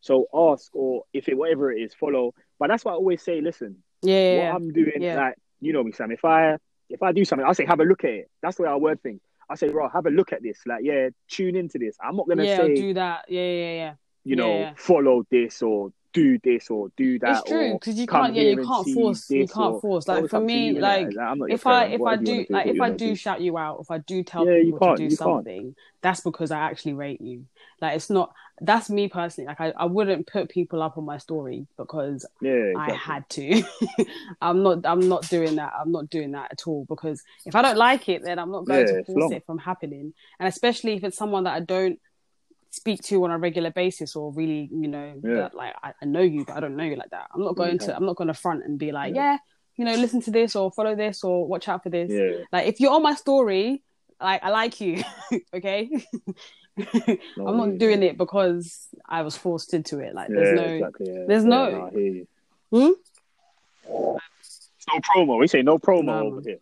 So ask, or if it whatever it is, follow. But that's why I always say, listen, Yeah. Yeah. what yeah. I'm doing, Yeah. like you know me, Sam. If I if I do something, I say have a look at it. That's the way I word things. I say, right, have a look at this. Like, yeah, tune into this. I'm not gonna yeah, say, do that. Yeah, yeah, yeah. you know, follow this or do this or do that. It's true because you can't. Yeah, you can't force. You can't or- force. Like oh, for me, like I'm if I if I you do like if I wanna do shout you out, if I do tell Yeah, people to do you can't. something, that's because I actually rate you. Like it's not. That's me personally. Like I, I wouldn't put people up on my story because Yeah, I had to. [LAUGHS] I'm not. I'm not doing that. I'm not doing that at all because if I don't like it, then I'm not going Yeah, to force it from happening. And especially if it's someone that I don't speak to you on a regular basis or really, you know, Yeah. that, like I, I know you, but I don't know you like that. I'm not going to. I'm not going to front and be like, Yeah. yeah, you know, listen to this or follow this or watch out for this. Yeah, Like if you're on my story, like I like you, [LAUGHS] okay. [LAUGHS] no I'm not doing it because I was forced into it. Like there's no. exactly. There's no- no, I hear you. Hmm? No promo. We say no promo Nah, over here.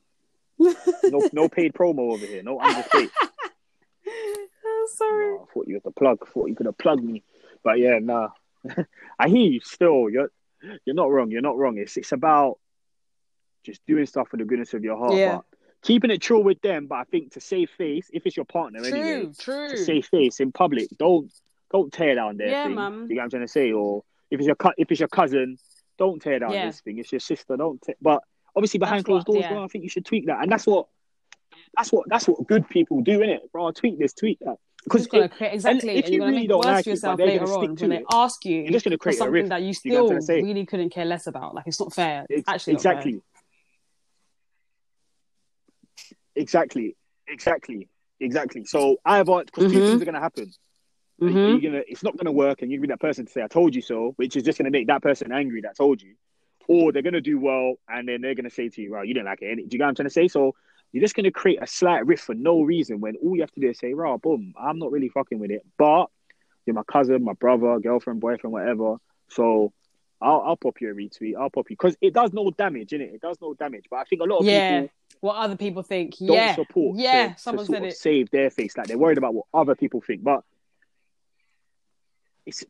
No, no paid promo over here. No underpaid. [LAUGHS] oh, [LAUGHS] sorry. No, I thought you had the plug. I thought you could have plugged me. But yeah, nah. [LAUGHS] I hear you still. You're you're not wrong. You're not wrong. It's it's about just doing stuff for the goodness of your heart. Yeah. But keeping it true with them. But I think to save face, if it's your partner anyway, True, true. to save face in public, don't don't tear down their Yeah, thing. You get what I'm trying to say? Or if it's your cu- if it's your cousin, don't tear down Yeah. this thing. It's your sister. Don't. Te- but obviously behind That's closed what- doors, yeah. well, I think you should tweak that, and that's what that's what that's what good people do, innit? Bro, tweak this, tweak that. Because Just gonna create exactly, if and, you you're gonna really make don't worse like it, yourself they're later on to when they ask you you're just gonna for create something that you You still to say? really couldn't care less about. Like it's not fair. It's actually exactly. Exactly. Exactly. Exactly. So either because two Mhm. things are gonna happen. Mhm. You're gonna it's not gonna work and you're gonna be that person to say, I told you so, which is just gonna make that person angry that told you. Or they're gonna do well and then they're gonna say to you, Well, you didn't like it. innit?" Do you get what I'm trying to say? So you're just gonna create a slight rift for no reason when all you have to do is say, Raw, boom, I'm not really fucking with it. But you're my cousin, my brother, girlfriend, boyfriend, whatever. So I'll, I'll pop you a retweet. I'll pop you because it does no damage, innit? It does no damage. But I think a lot of Yeah. people What other people think? don't yeah, support yeah. to, to Someone sort said of it. save their face. Like they're worried about what other people think. But it's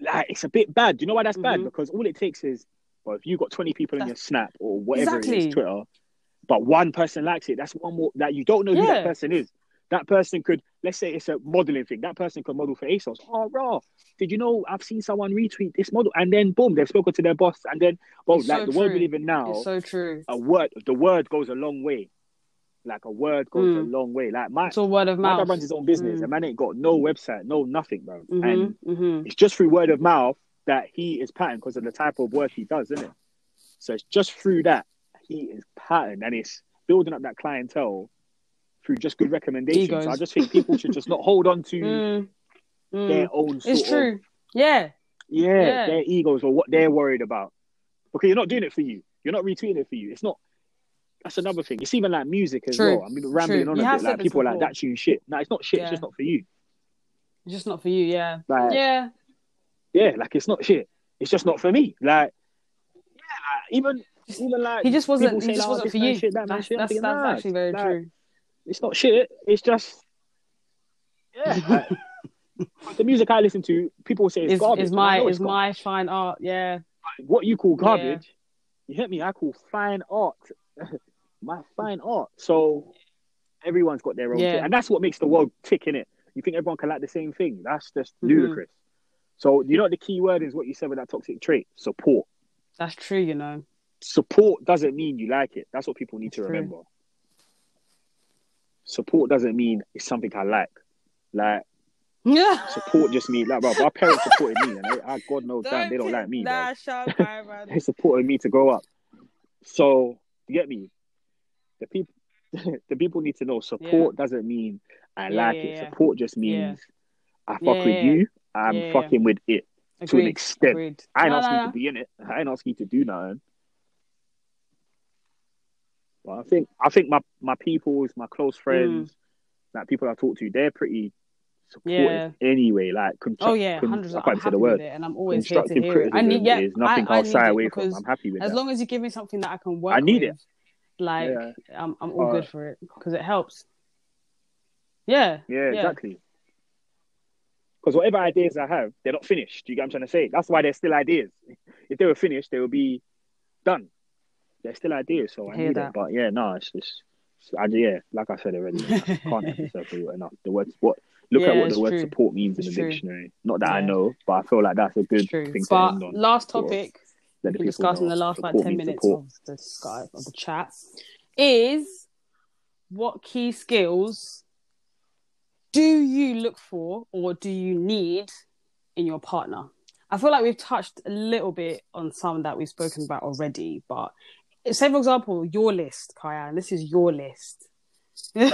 like it's a bit bad. Do you know why that's bad? Mhm. Because all it takes is well, if you've got 20 people in your snap or whatever it Exactly. is, Twitter, but one person likes it, that's one more that you don't know who that person is. That person could, let's say it's a modeling thing. That person could model for ASOS. Oh, raw. Did you know I've seen someone retweet this model? And then boom, they've spoken to their boss. And then, well, It's like so the world we live in now, It's so true. a word, the word goes a long way. Like a word goes a Mm. long way. Like my, It's all word of my mouth. dad runs his own business. Mm. A man ain't got no website, no nothing, bro. And Mm-hmm, mm-hmm. it's just through word of mouth that he is patterned because of the type of work he does, isn't it? So it's just through that he is patterned, and it's building up that clientele through just good recommendations. Egos. I just think people should just not hold on to [LAUGHS] Mm, mm. their own. Sort It's of- true. Yeah. yeah, Yeah. their egos or what they're worried about, because you're not doing it for you. You're not retweeting it for you. It's not. That's another thing. It's even like music as True. well. I mean, rambling True. on You a bit. Like people are like before. that tune shit. No, it's not shit. It's just not for you. It's just not for you. Yeah. Like Yeah. yeah, like it's not shit. It's just not for me. Like yeah, like, even even like He just wasn't. He just like, oh, wasn't for you. Shit, that that's that's, that's actually very like, true. It's not shit. It's just yeah. [LAUGHS] like, the music I listen to, people say it's Is garbage. is my is it's my fine art? Yeah. what you call garbage. You hit me? I call fine art. [LAUGHS] my fine art. So everyone's got their own Yeah. thing. and that's what makes the world tick in it. You think everyone can like the same thing? That's just Mhm. ludicrous. So you know the key word is what you said with that toxic trait? Support. That's true. You know. Support doesn't mean you like it. That's what people need to True. remember. Support doesn't mean it's something I like. Like Yeah. [LAUGHS] support just means like bro, my parents supported me and I, I God knows damn they don't like me. Nah, shut up, they supported me to grow up. So you get me? The people [LAUGHS] the people need to know support doesn't mean I Yeah, like yeah, it. yeah. Support just means I fuck Yeah, with yeah, you. I'm Yeah, yeah. fucking with it. to an extent. Agreed. I ain't No, asking no, you to be in it. I ain't asking you to do nothing. But I think I think my my peoples, my close friends, like people I talk to, they're pretty supportive anyway. Like construct, Oh yeah, con-. I can't I'm say the word. it, and I'm always here to hear it. I need, yeah, is nothing I, I will shy away from. I'm happy with as that. long as you give me something that I can work I need with, it. like Yeah. I'm, I'm all Uh, good for it because it helps. Yeah, Yeah, yeah. exactly. Because whatever ideas I have, they're not finished. You get what I'm trying to say? That's why they're still ideas. [LAUGHS] If they were finished, they would be done. They're still ideas, so I Hear need that. it. But yeah, no, it's just, it's- I, yeah, like I said already, I [LAUGHS] can't emphasize it enough. The word what look Yeah, at what the word true. support means It's in the true. dictionary. Not that I know, but I feel like that's a good true. thing to But end on. last sort of topic Let we the can discuss in the last like ten minutes support. of the Skype of the chat is what key skills do you look for or do you need in your partner? I feel like we've touched a little bit on some that we've spoken about already, but say for example, your list, Kyan, and this is your list. [LAUGHS] you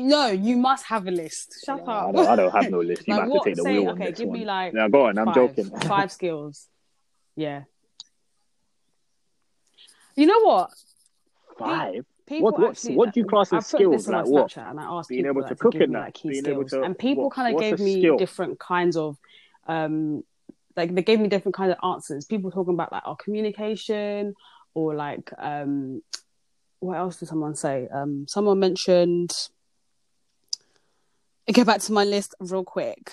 know, you must have a list. Shut I up. don't, I don't have no [LAUGHS] list. You Like might have what- to take the say- wheel on okay, this give one. me, like, now go on. I'm five, joking. [LAUGHS] Five skills. Yeah. You know what? Five. People What- what's- actually, what do you class as skills? Like what? And I asked Being people able to like, cook give in me, that, like key being able skills, to- and people what- kind of gave me skill? different kinds of, um, like they gave me different kinds of answers. People talking about like our communication or like, um, what else did someone say? Um, someone mentioned. Go back to my list real quick.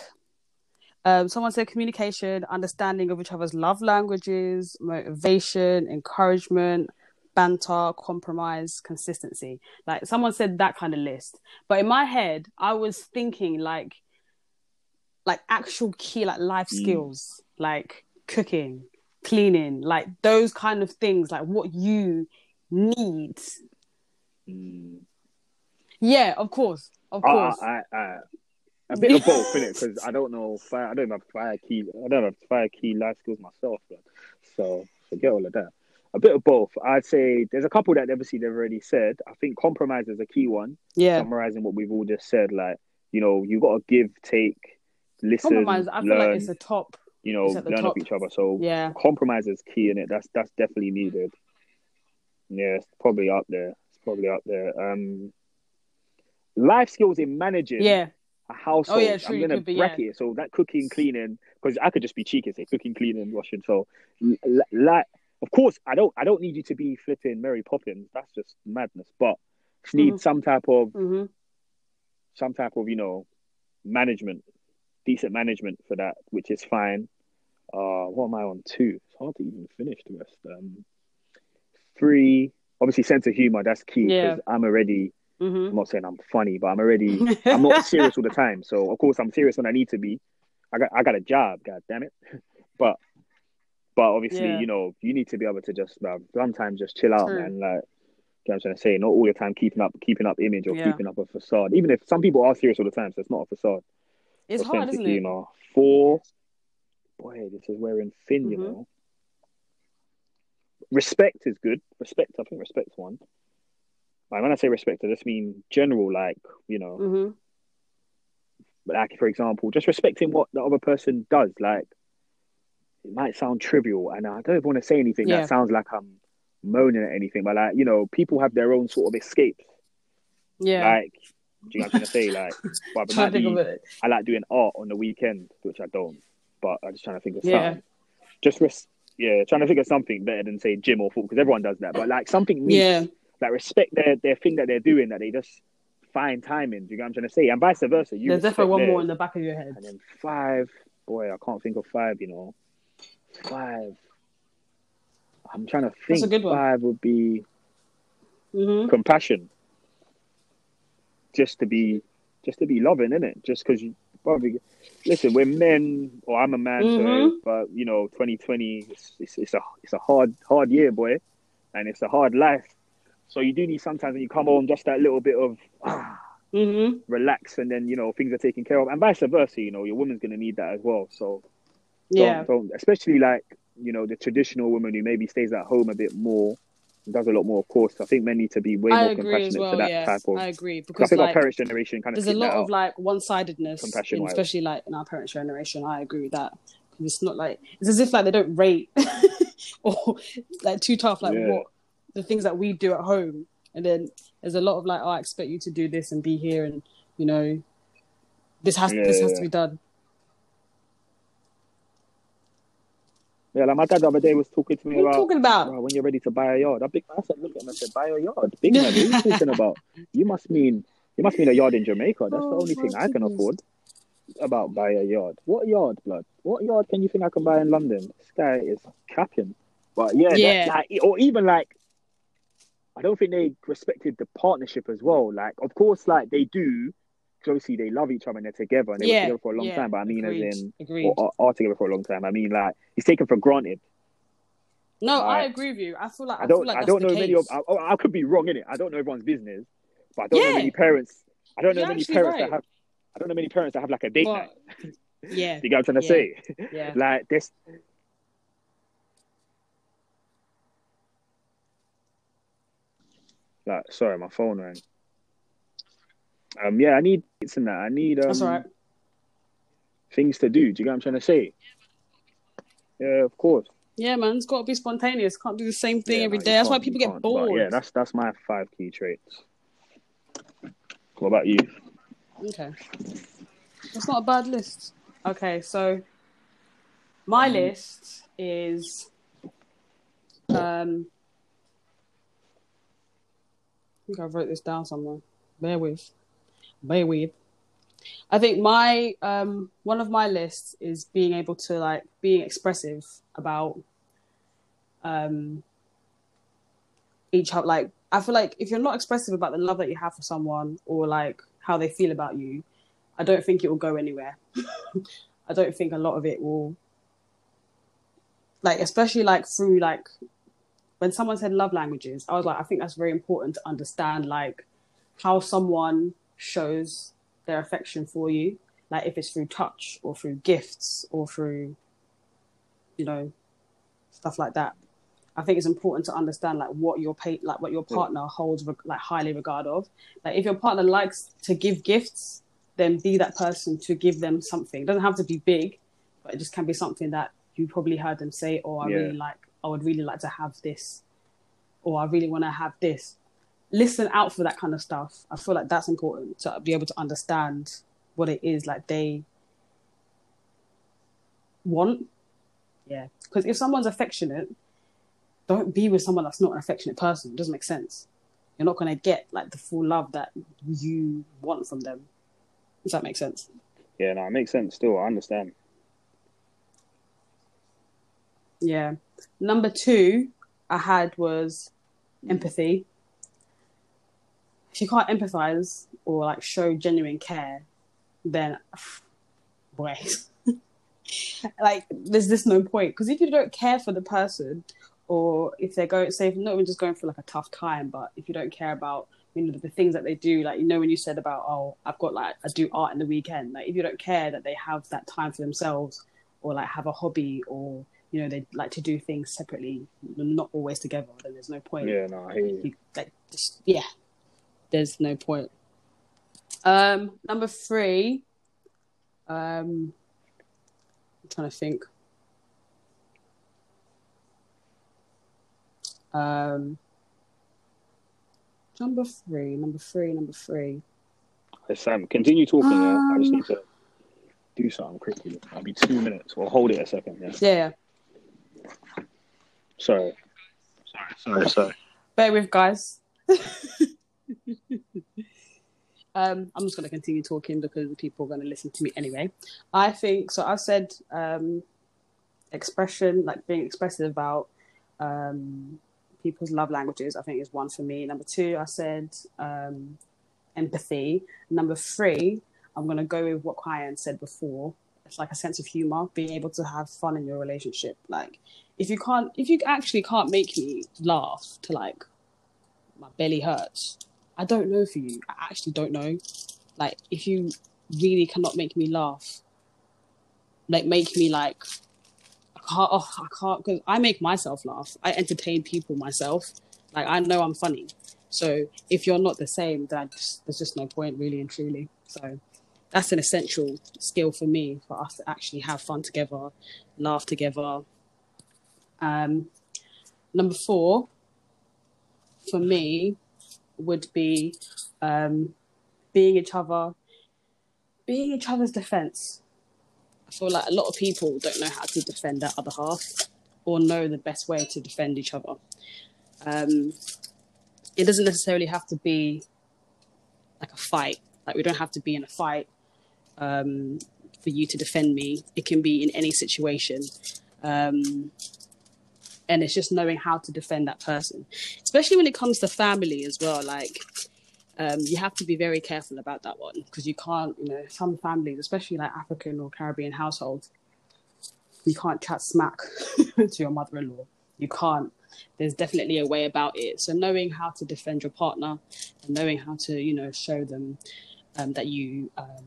Um, someone said communication, understanding of each other's love languages, motivation, encouragement, banter, compromise, consistency. Like someone said that kind of list. But in my head, I was thinking like like actual key like life Mm. skills, like cooking, cleaning, like those kind of things, like what you need. Mm. Yeah, of course. Of I, course. I, I, I, a bit of both, in it Because [LAUGHS] I don't know, fire, I don't have fire key, I don't have fire key life skills myself, blood. so forget all of that. A bit of both. I'd say there's a couple that obviously they've already said. I think compromise is a key one. yeah. Summarizing what we've all just said, like you know, you got to give, take, listen, Compromise, I feel learn. like it's a top. you know, it's at the learn top. off each other. So Yeah. compromise is key in it. That's that's definitely needed. Yeah, it's probably up there. It's probably up there. Um, life skills in managing Yeah. a household. Oh, yeah, true, I'm gonna be, bracket it. So that cooking, cleaning, because I could just be cheeky say cooking, cleaning, washing. So, like, of course, I don't, I don't need you to be flipping Mary Poppins. That's just madness. But just need Mhm. some type of, hmm some type of, you know, management, decent management for that, which is fine. Uh, what am I on two? It's hard to even finish the rest. Um, three, obviously, sense of humor. That's key Yeah. because I'm already. hmm I'm not saying I'm funny, but I'm already. [LAUGHS] I'm not serious all the time. So of course I'm serious when I need to be. I got I got a job, god damn it. [LAUGHS] But but obviously, Yeah. you know, you need to be able to just uh, sometimes just chill out, True. man. Like you know I'm trying to say, not all the time keeping up keeping up image or Yeah. keeping up a facade. Even if some people are serious all the time, so it's not a facade. It's hard, isn't it? humor. Four. Boy, this is wearing thin, you Mhm. know. Respect is good. Respect, I think respect's one. Like when I say respect, I just mean general, like, you know, hmm like for example, just respecting what the other person does. Like, it might sound trivial, and I don't even want to say anything Yeah. that sounds like I'm moaning at anything, but like you know, people have their own sort of escapes. Yeah. Like, do you know what I'm trying to say? Like, [LAUGHS] but it Trying might to think of it. I like doing art on the weekend, which I don't. But I'm just trying to think of Yeah. something. Just res- yeah, trying to think of something better than say gym or football because everyone does that. But like something niche, Yeah. like respect their their thing that they're doing that they just find time in. Do you know what I'm trying to say? And vice versa. You There's definitely one more in the back of your head. And then five, boy, I can't think of five. You know, five. I'm trying to think. That's a good one. Five would be hmm compassion. Just to be, just to be loving, in it? Just because you probably listen. We're men, or I'm a man, Mhm. but you know, 2020, it's, it's it's a it's a hard hard year, boy, and it's a hard life. So you do need sometimes when you come home just that little bit of ah, [SIGHS] hmm relax, and then you know things are taken care of, and vice versa. You know, your woman's gonna need that as well. So Yeah. don't, don't especially like you know the traditional woman who maybe stays at home a bit more does a lot more of course i think men need to be way I more compassionate as well. to that Yeah. type of I agree 'cause i because think our like parents generation kind of there's a lot of like one-sidedness, in, especially like in our parents' generation. I agree with that. It's not like it's as if like they don't rate [LAUGHS] or like too tough like Yeah. what the things that we do at home, and then there's a lot of like, oh, I expect you to do this and be here, and you know, this has Yeah, this has to be done. Yeah like my dad the other day was talking to me What are you about talking about? "Bro, when you're ready to buy a yard i big i said look at him i said buy a yard big man what are you [LAUGHS] talking about you must mean you must mean a yard in jamaica that's the Oh, only thing i can goodness. afford about buy a yard what yard blood what yard can you think i can buy in london this guy is capping but yeah, that- Yeah. like, or even like I don't think they respected the partnership as well. Like, of course, like they do, obviously they love each other and they're together and they were together for a long yeah, time. But I mean, agreed, as in, agreed. or are, are together for a long time. I mean, like it's taken for granted. no, I agree with you. I feel like I, I don't, feel like I don't know many of. I, oh, I could be wrong in it. I don't know everyone's business, but I don't know many parents. I don't know You're many parents right. that have. I don't know many parents that have like a date But- night. [LAUGHS] yeah, You get what I'm trying to Yeah. say? yeah. [LAUGHS] like this. Like, sorry, my phone rang. Um, yeah, I need in that. I need um, That's all right. things to do. Do you get what I'm trying to say? Yeah, of course. Yeah, man, it's got to be spontaneous. Can't do the same thing Yeah, every no, day. That's why people get bored. yeah, that's that's my five key traits. What about you? Okay. That's not a bad list. Okay, so my list is um I think I wrote this down somewhere. Bear with. Bear with. I think my um one of my lists is being able to like being expressive about um each other like I feel like if you're not expressive about the love that you have for someone or like how they feel about you, I don't think it will go anywhere. [LAUGHS] I don't think a lot of it will like especially like through like when someone said love languages, I was like, I think that's very important to understand like how someone shows their affection for you. Like if it's through touch or through gifts or through, you know, stuff like that. I think it's important to understand like what your pay, like what your hmm. partner holds like highly regard of. Like if your partner likes to give gifts, then be that person to give them something. It doesn't have to be big, but it just can be something that you probably heard them say, "Oh, I Yeah. really like, I would really like to have this," or "I really want to have this." Listen out for that kind of stuff. I feel like that's important to be able to understand what it is like they want. Yeah, because if someone's affectionate, don't be with someone that's not an affectionate person. It doesn't make sense. You're not going to get like the full love that you want from them. Does that make sense? Yeah, no, it makes sense. Still, I understand. Yeah. Number two I had was empathy. If you can't empathize or like show genuine care, then [SIGHS] boy, [LAUGHS] like there's this no point. Because if you don't care for the person, or if they're going, say, if not even just going through like a tough time, but if you don't care about you know the things that they do, like you know when you said about oh I've got like I do art in the weekend, like if you don't care that they have that time for themselves, or like have a hobby, or you know they like to do things separately, not always together, then there's no point Yeah, no, I hear you. you, like just yeah there's no point. Um, number three, um, I'm trying to think. Um, number three, number three, number three. Hey, Sam, continue talking. Um, I just need to um, do something quickly. I'll be two minutes. We'll hold it a second. Yeah. yeah. Sorry. Sorry, sorry, sorry. Bear with guys. [LAUGHS] um, I'm just going to continue talking because people are going to listen to me anyway. I think so. I've said um, expression, like being expressive about um, people's love languages. I think is one for me. Number two, I said um, empathy. Number three, I'm going to go with what Kyan said before. It's like a sense of humor, being able to have fun in your relationship. Like if you can't, if you actually can't make me laugh to like my belly hurts. I don't know for you. I actually don't know. Like, if you really cannot make me laugh, like, make me like, I can't, oh, I can't, because I make myself laugh. I entertain people myself. Like, I know I'm funny. So, if you're not the same, then just, there's just no point, really and truly. So, that's an essential skill for me for us to actually have fun together, laugh together. Um, number four, for me would be um, being each other, being each other's defense. I feel like a lot of people don't know how to defend their other half or know the best way to defend each other. Um, it doesn't necessarily have to be like a fight. Like we don't have to be in a fight um, for you to defend me. It can be in any situation. Um, and it's just knowing how to defend that person. Especially when it comes to family as well like um, you have to be very careful about that one because you can't you know some families especially like african or caribbean households you can't chat smack [LAUGHS] to your mother-in-law. You can't. There's definitely a way about it. So knowing how to defend your partner and knowing how to you know show them um, that you um,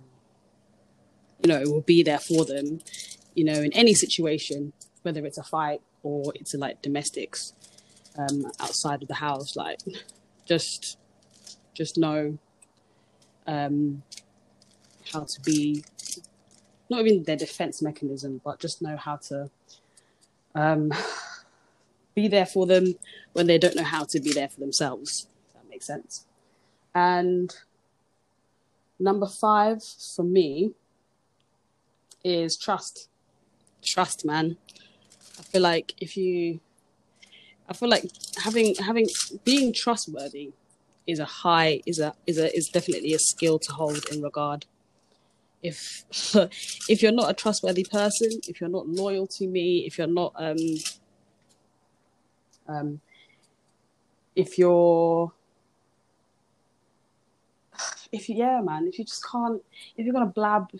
you know will be there for them you know in any situation whether it's a fight or it's like domestics um, outside of the house. Like, just just know um, how to be not even their defense mechanism, but just know how to um, be there for them when they don't know how to be there for themselves. That makes sense. And number five for me is trust. Trust, man. I feel like if you, I feel like having having being trustworthy is a high is a is a is definitely a skill to hold in regard. If [LAUGHS] if you're not a trustworthy person, if you're not loyal to me, if you're not um um if you're if you yeah man if you just can't if you're gonna blab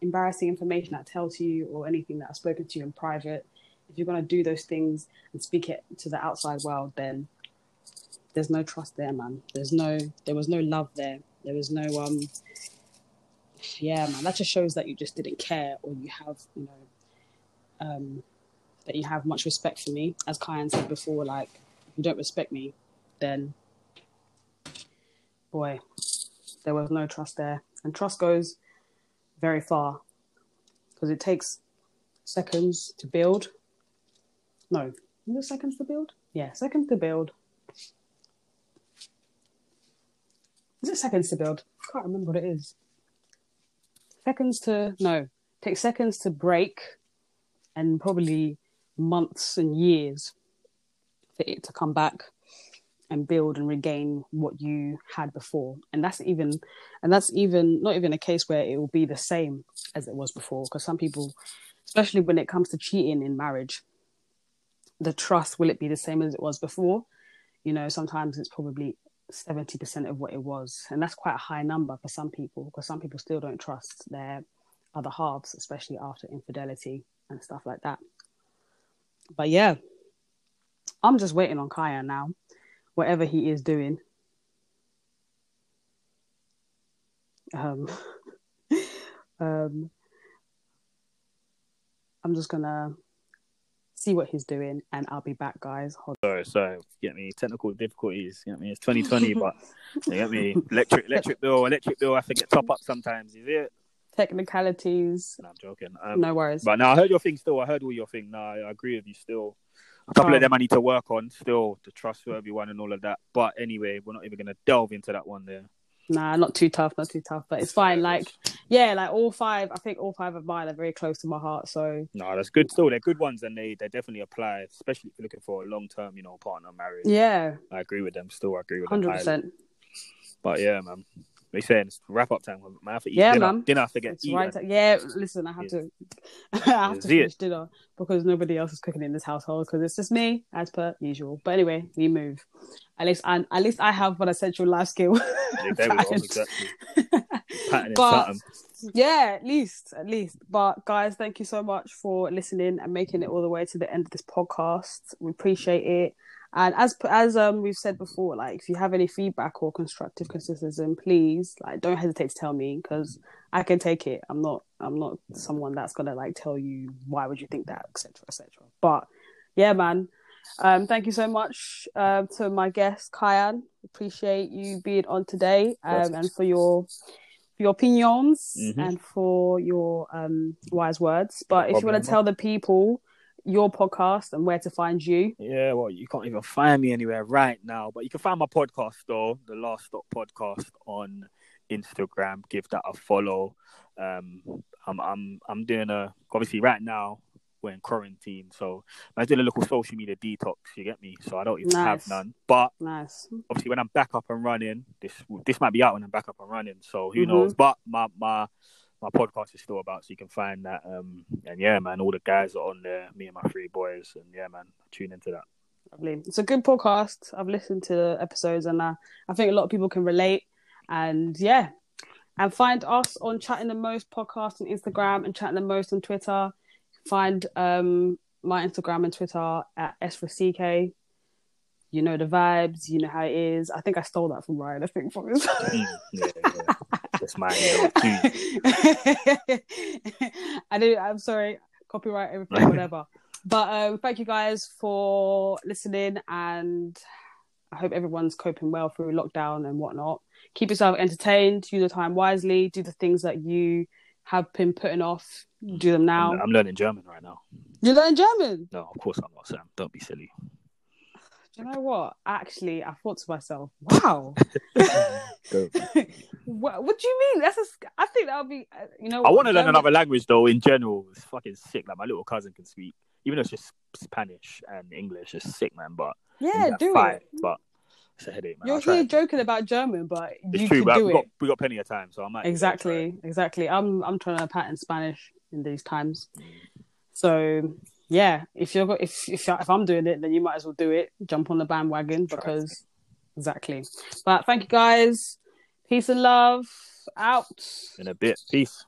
embarrassing information that tells you or anything that I've spoken to you in private if you're going to do those things and speak it to the outside world, then there's no trust there, man. There's no, there was no love there. There was no, um, yeah, man. That just shows that you just didn't care, or you have, you know, um, that you have much respect for me. As Kyan said before, like if you don't respect me, then boy, there was no trust there, and trust goes very far because it takes seconds to build no, is it seconds to build? Yeah, seconds to build. Is it seconds to build? I can't remember what it is. Seconds to no, take seconds to break, and probably months and years for it to come back and build and regain what you had before. And that's even, and that's even not even a case where it will be the same as it was before. Because some people, especially when it comes to cheating in marriage, the trust will it be the same as it was before? You know sometimes it's probably 70% of what it was. And that's quite a high number for some people because some people still don't trust their other halves especially after infidelity and stuff like that. But yeah i'm just waiting on kyan now. Whatever he is doing um [LAUGHS] um i'm just gonna see what he's doing, and I'll be back, guys. Hold Sorry, sorry. Get me technical difficulties. You know what I mean? It's 2020, [LAUGHS] but you get me electric, electric bill, electric bill. I have to get top up sometimes. Is it? Technicalities. No, I'm joking. Um, no worries. But no, I heard your thing. Still, I heard all your thing. No, I agree with you. Still, A couple of them I need to work on still, the trustworthy one and all of that. But anyway, we're not even gonna delve into that one there. Nah, not too tough, not too tough, but it's fine. Like, yeah, like all five. I think all five of mine are very close to my heart. So No, that's good. Still, they're good ones, and they they definitely apply, especially if you're looking for a long term, you know, partner marriage. yeah, I agree with them. Still, I agree with them. hundred percent. But yeah, man. They saying it's wrap up time. I have to eat Yeah, dinner. man. Dinner has to get It's eaten. right. Yeah, listen, I have Yeah. to, [LAUGHS] I have to See it. finish dinner because nobody else is cooking in this household because it's just me as per usual. But anyway, we move. At least, I, at least I have an essential life skill. Yeah, [LAUGHS] there we go. Exactly. [LAUGHS] But- yeah, at least, at least. But guys, thank you so much for listening and making it all the way to the end of this podcast. We appreciate it. And as as um we've said before, like if you have any feedback or constructive criticism, please like don't hesitate to tell me because I can take it. I'm not I'm not someone that's gonna like tell you why would you think that, etc. etc. But yeah, man. Um, thank you so much uh, to my guest Kyan. Appreciate you being on today um, and for your for your opinions Mhm. and for your um, wise words. But if you want to tell the people your podcast and where to find you, Yeah, well, you can't even find me anywhere right now, but you can find my podcast though, the Last Stop Podcast on Instagram. Give that a follow. Um, I'm I'm I'm doing a obviously right now we're in quarantine, so I'm doing a little social media detox. You get me? So I don't even have none. But nice. obviously when I'm back up and running, this this might be out when I'm back up and running. So who Mhm. knows? But my my my podcast is still about, so you can find that. Um, and yeah, man, all the guys are on there. Me and my three boys, and yeah, man, tune into that. Lovely. It's a good podcast. I've listened to the episodes and uh, I think a lot of people can relate. And yeah, and find us on Chatting the Most podcast on Instagram and Chatting the Most on Twitter. Find um my Instagram and Twitter at S for CK. You know the vibes. You know how it is. I think I stole that from Ryan. I think from his. Mm, yeah, yeah. [LAUGHS] That's my. [LAUGHS] I did. I'm sorry. Copyright everything, [LAUGHS] whatever. But um, thank you guys for listening, and I hope everyone's coping well through lockdown and whatnot. Keep yourself entertained. Use your time wisely. Do the things that you have been putting off. Do them now. I'm, I'm learning German right now. You learn German. No, of course I'm not, Sam. Don't be silly. Do you know what? Actually, I thought to myself, "Wow, [LAUGHS] [LAUGHS] what, what do you mean? That's a, I think that would be. uh, You know, I want to learn another language though. In general, it's fucking sick. Like my little cousin can speak, even though it's just Spanish and English. It's sick, man. But Yeah, do it. But it's a headache, man. You're here joking about German, but It's you true, but do we it. got we got plenty of time, so I might Exactly, exactly. I'm I'm trying to pattern Spanish in these times. So yeah, if you're go- if if if I'm doing it, then you might as well do it. Jump on the bandwagon because exactly. But thank you guys. Peace and love. Out. in a bit. Peace.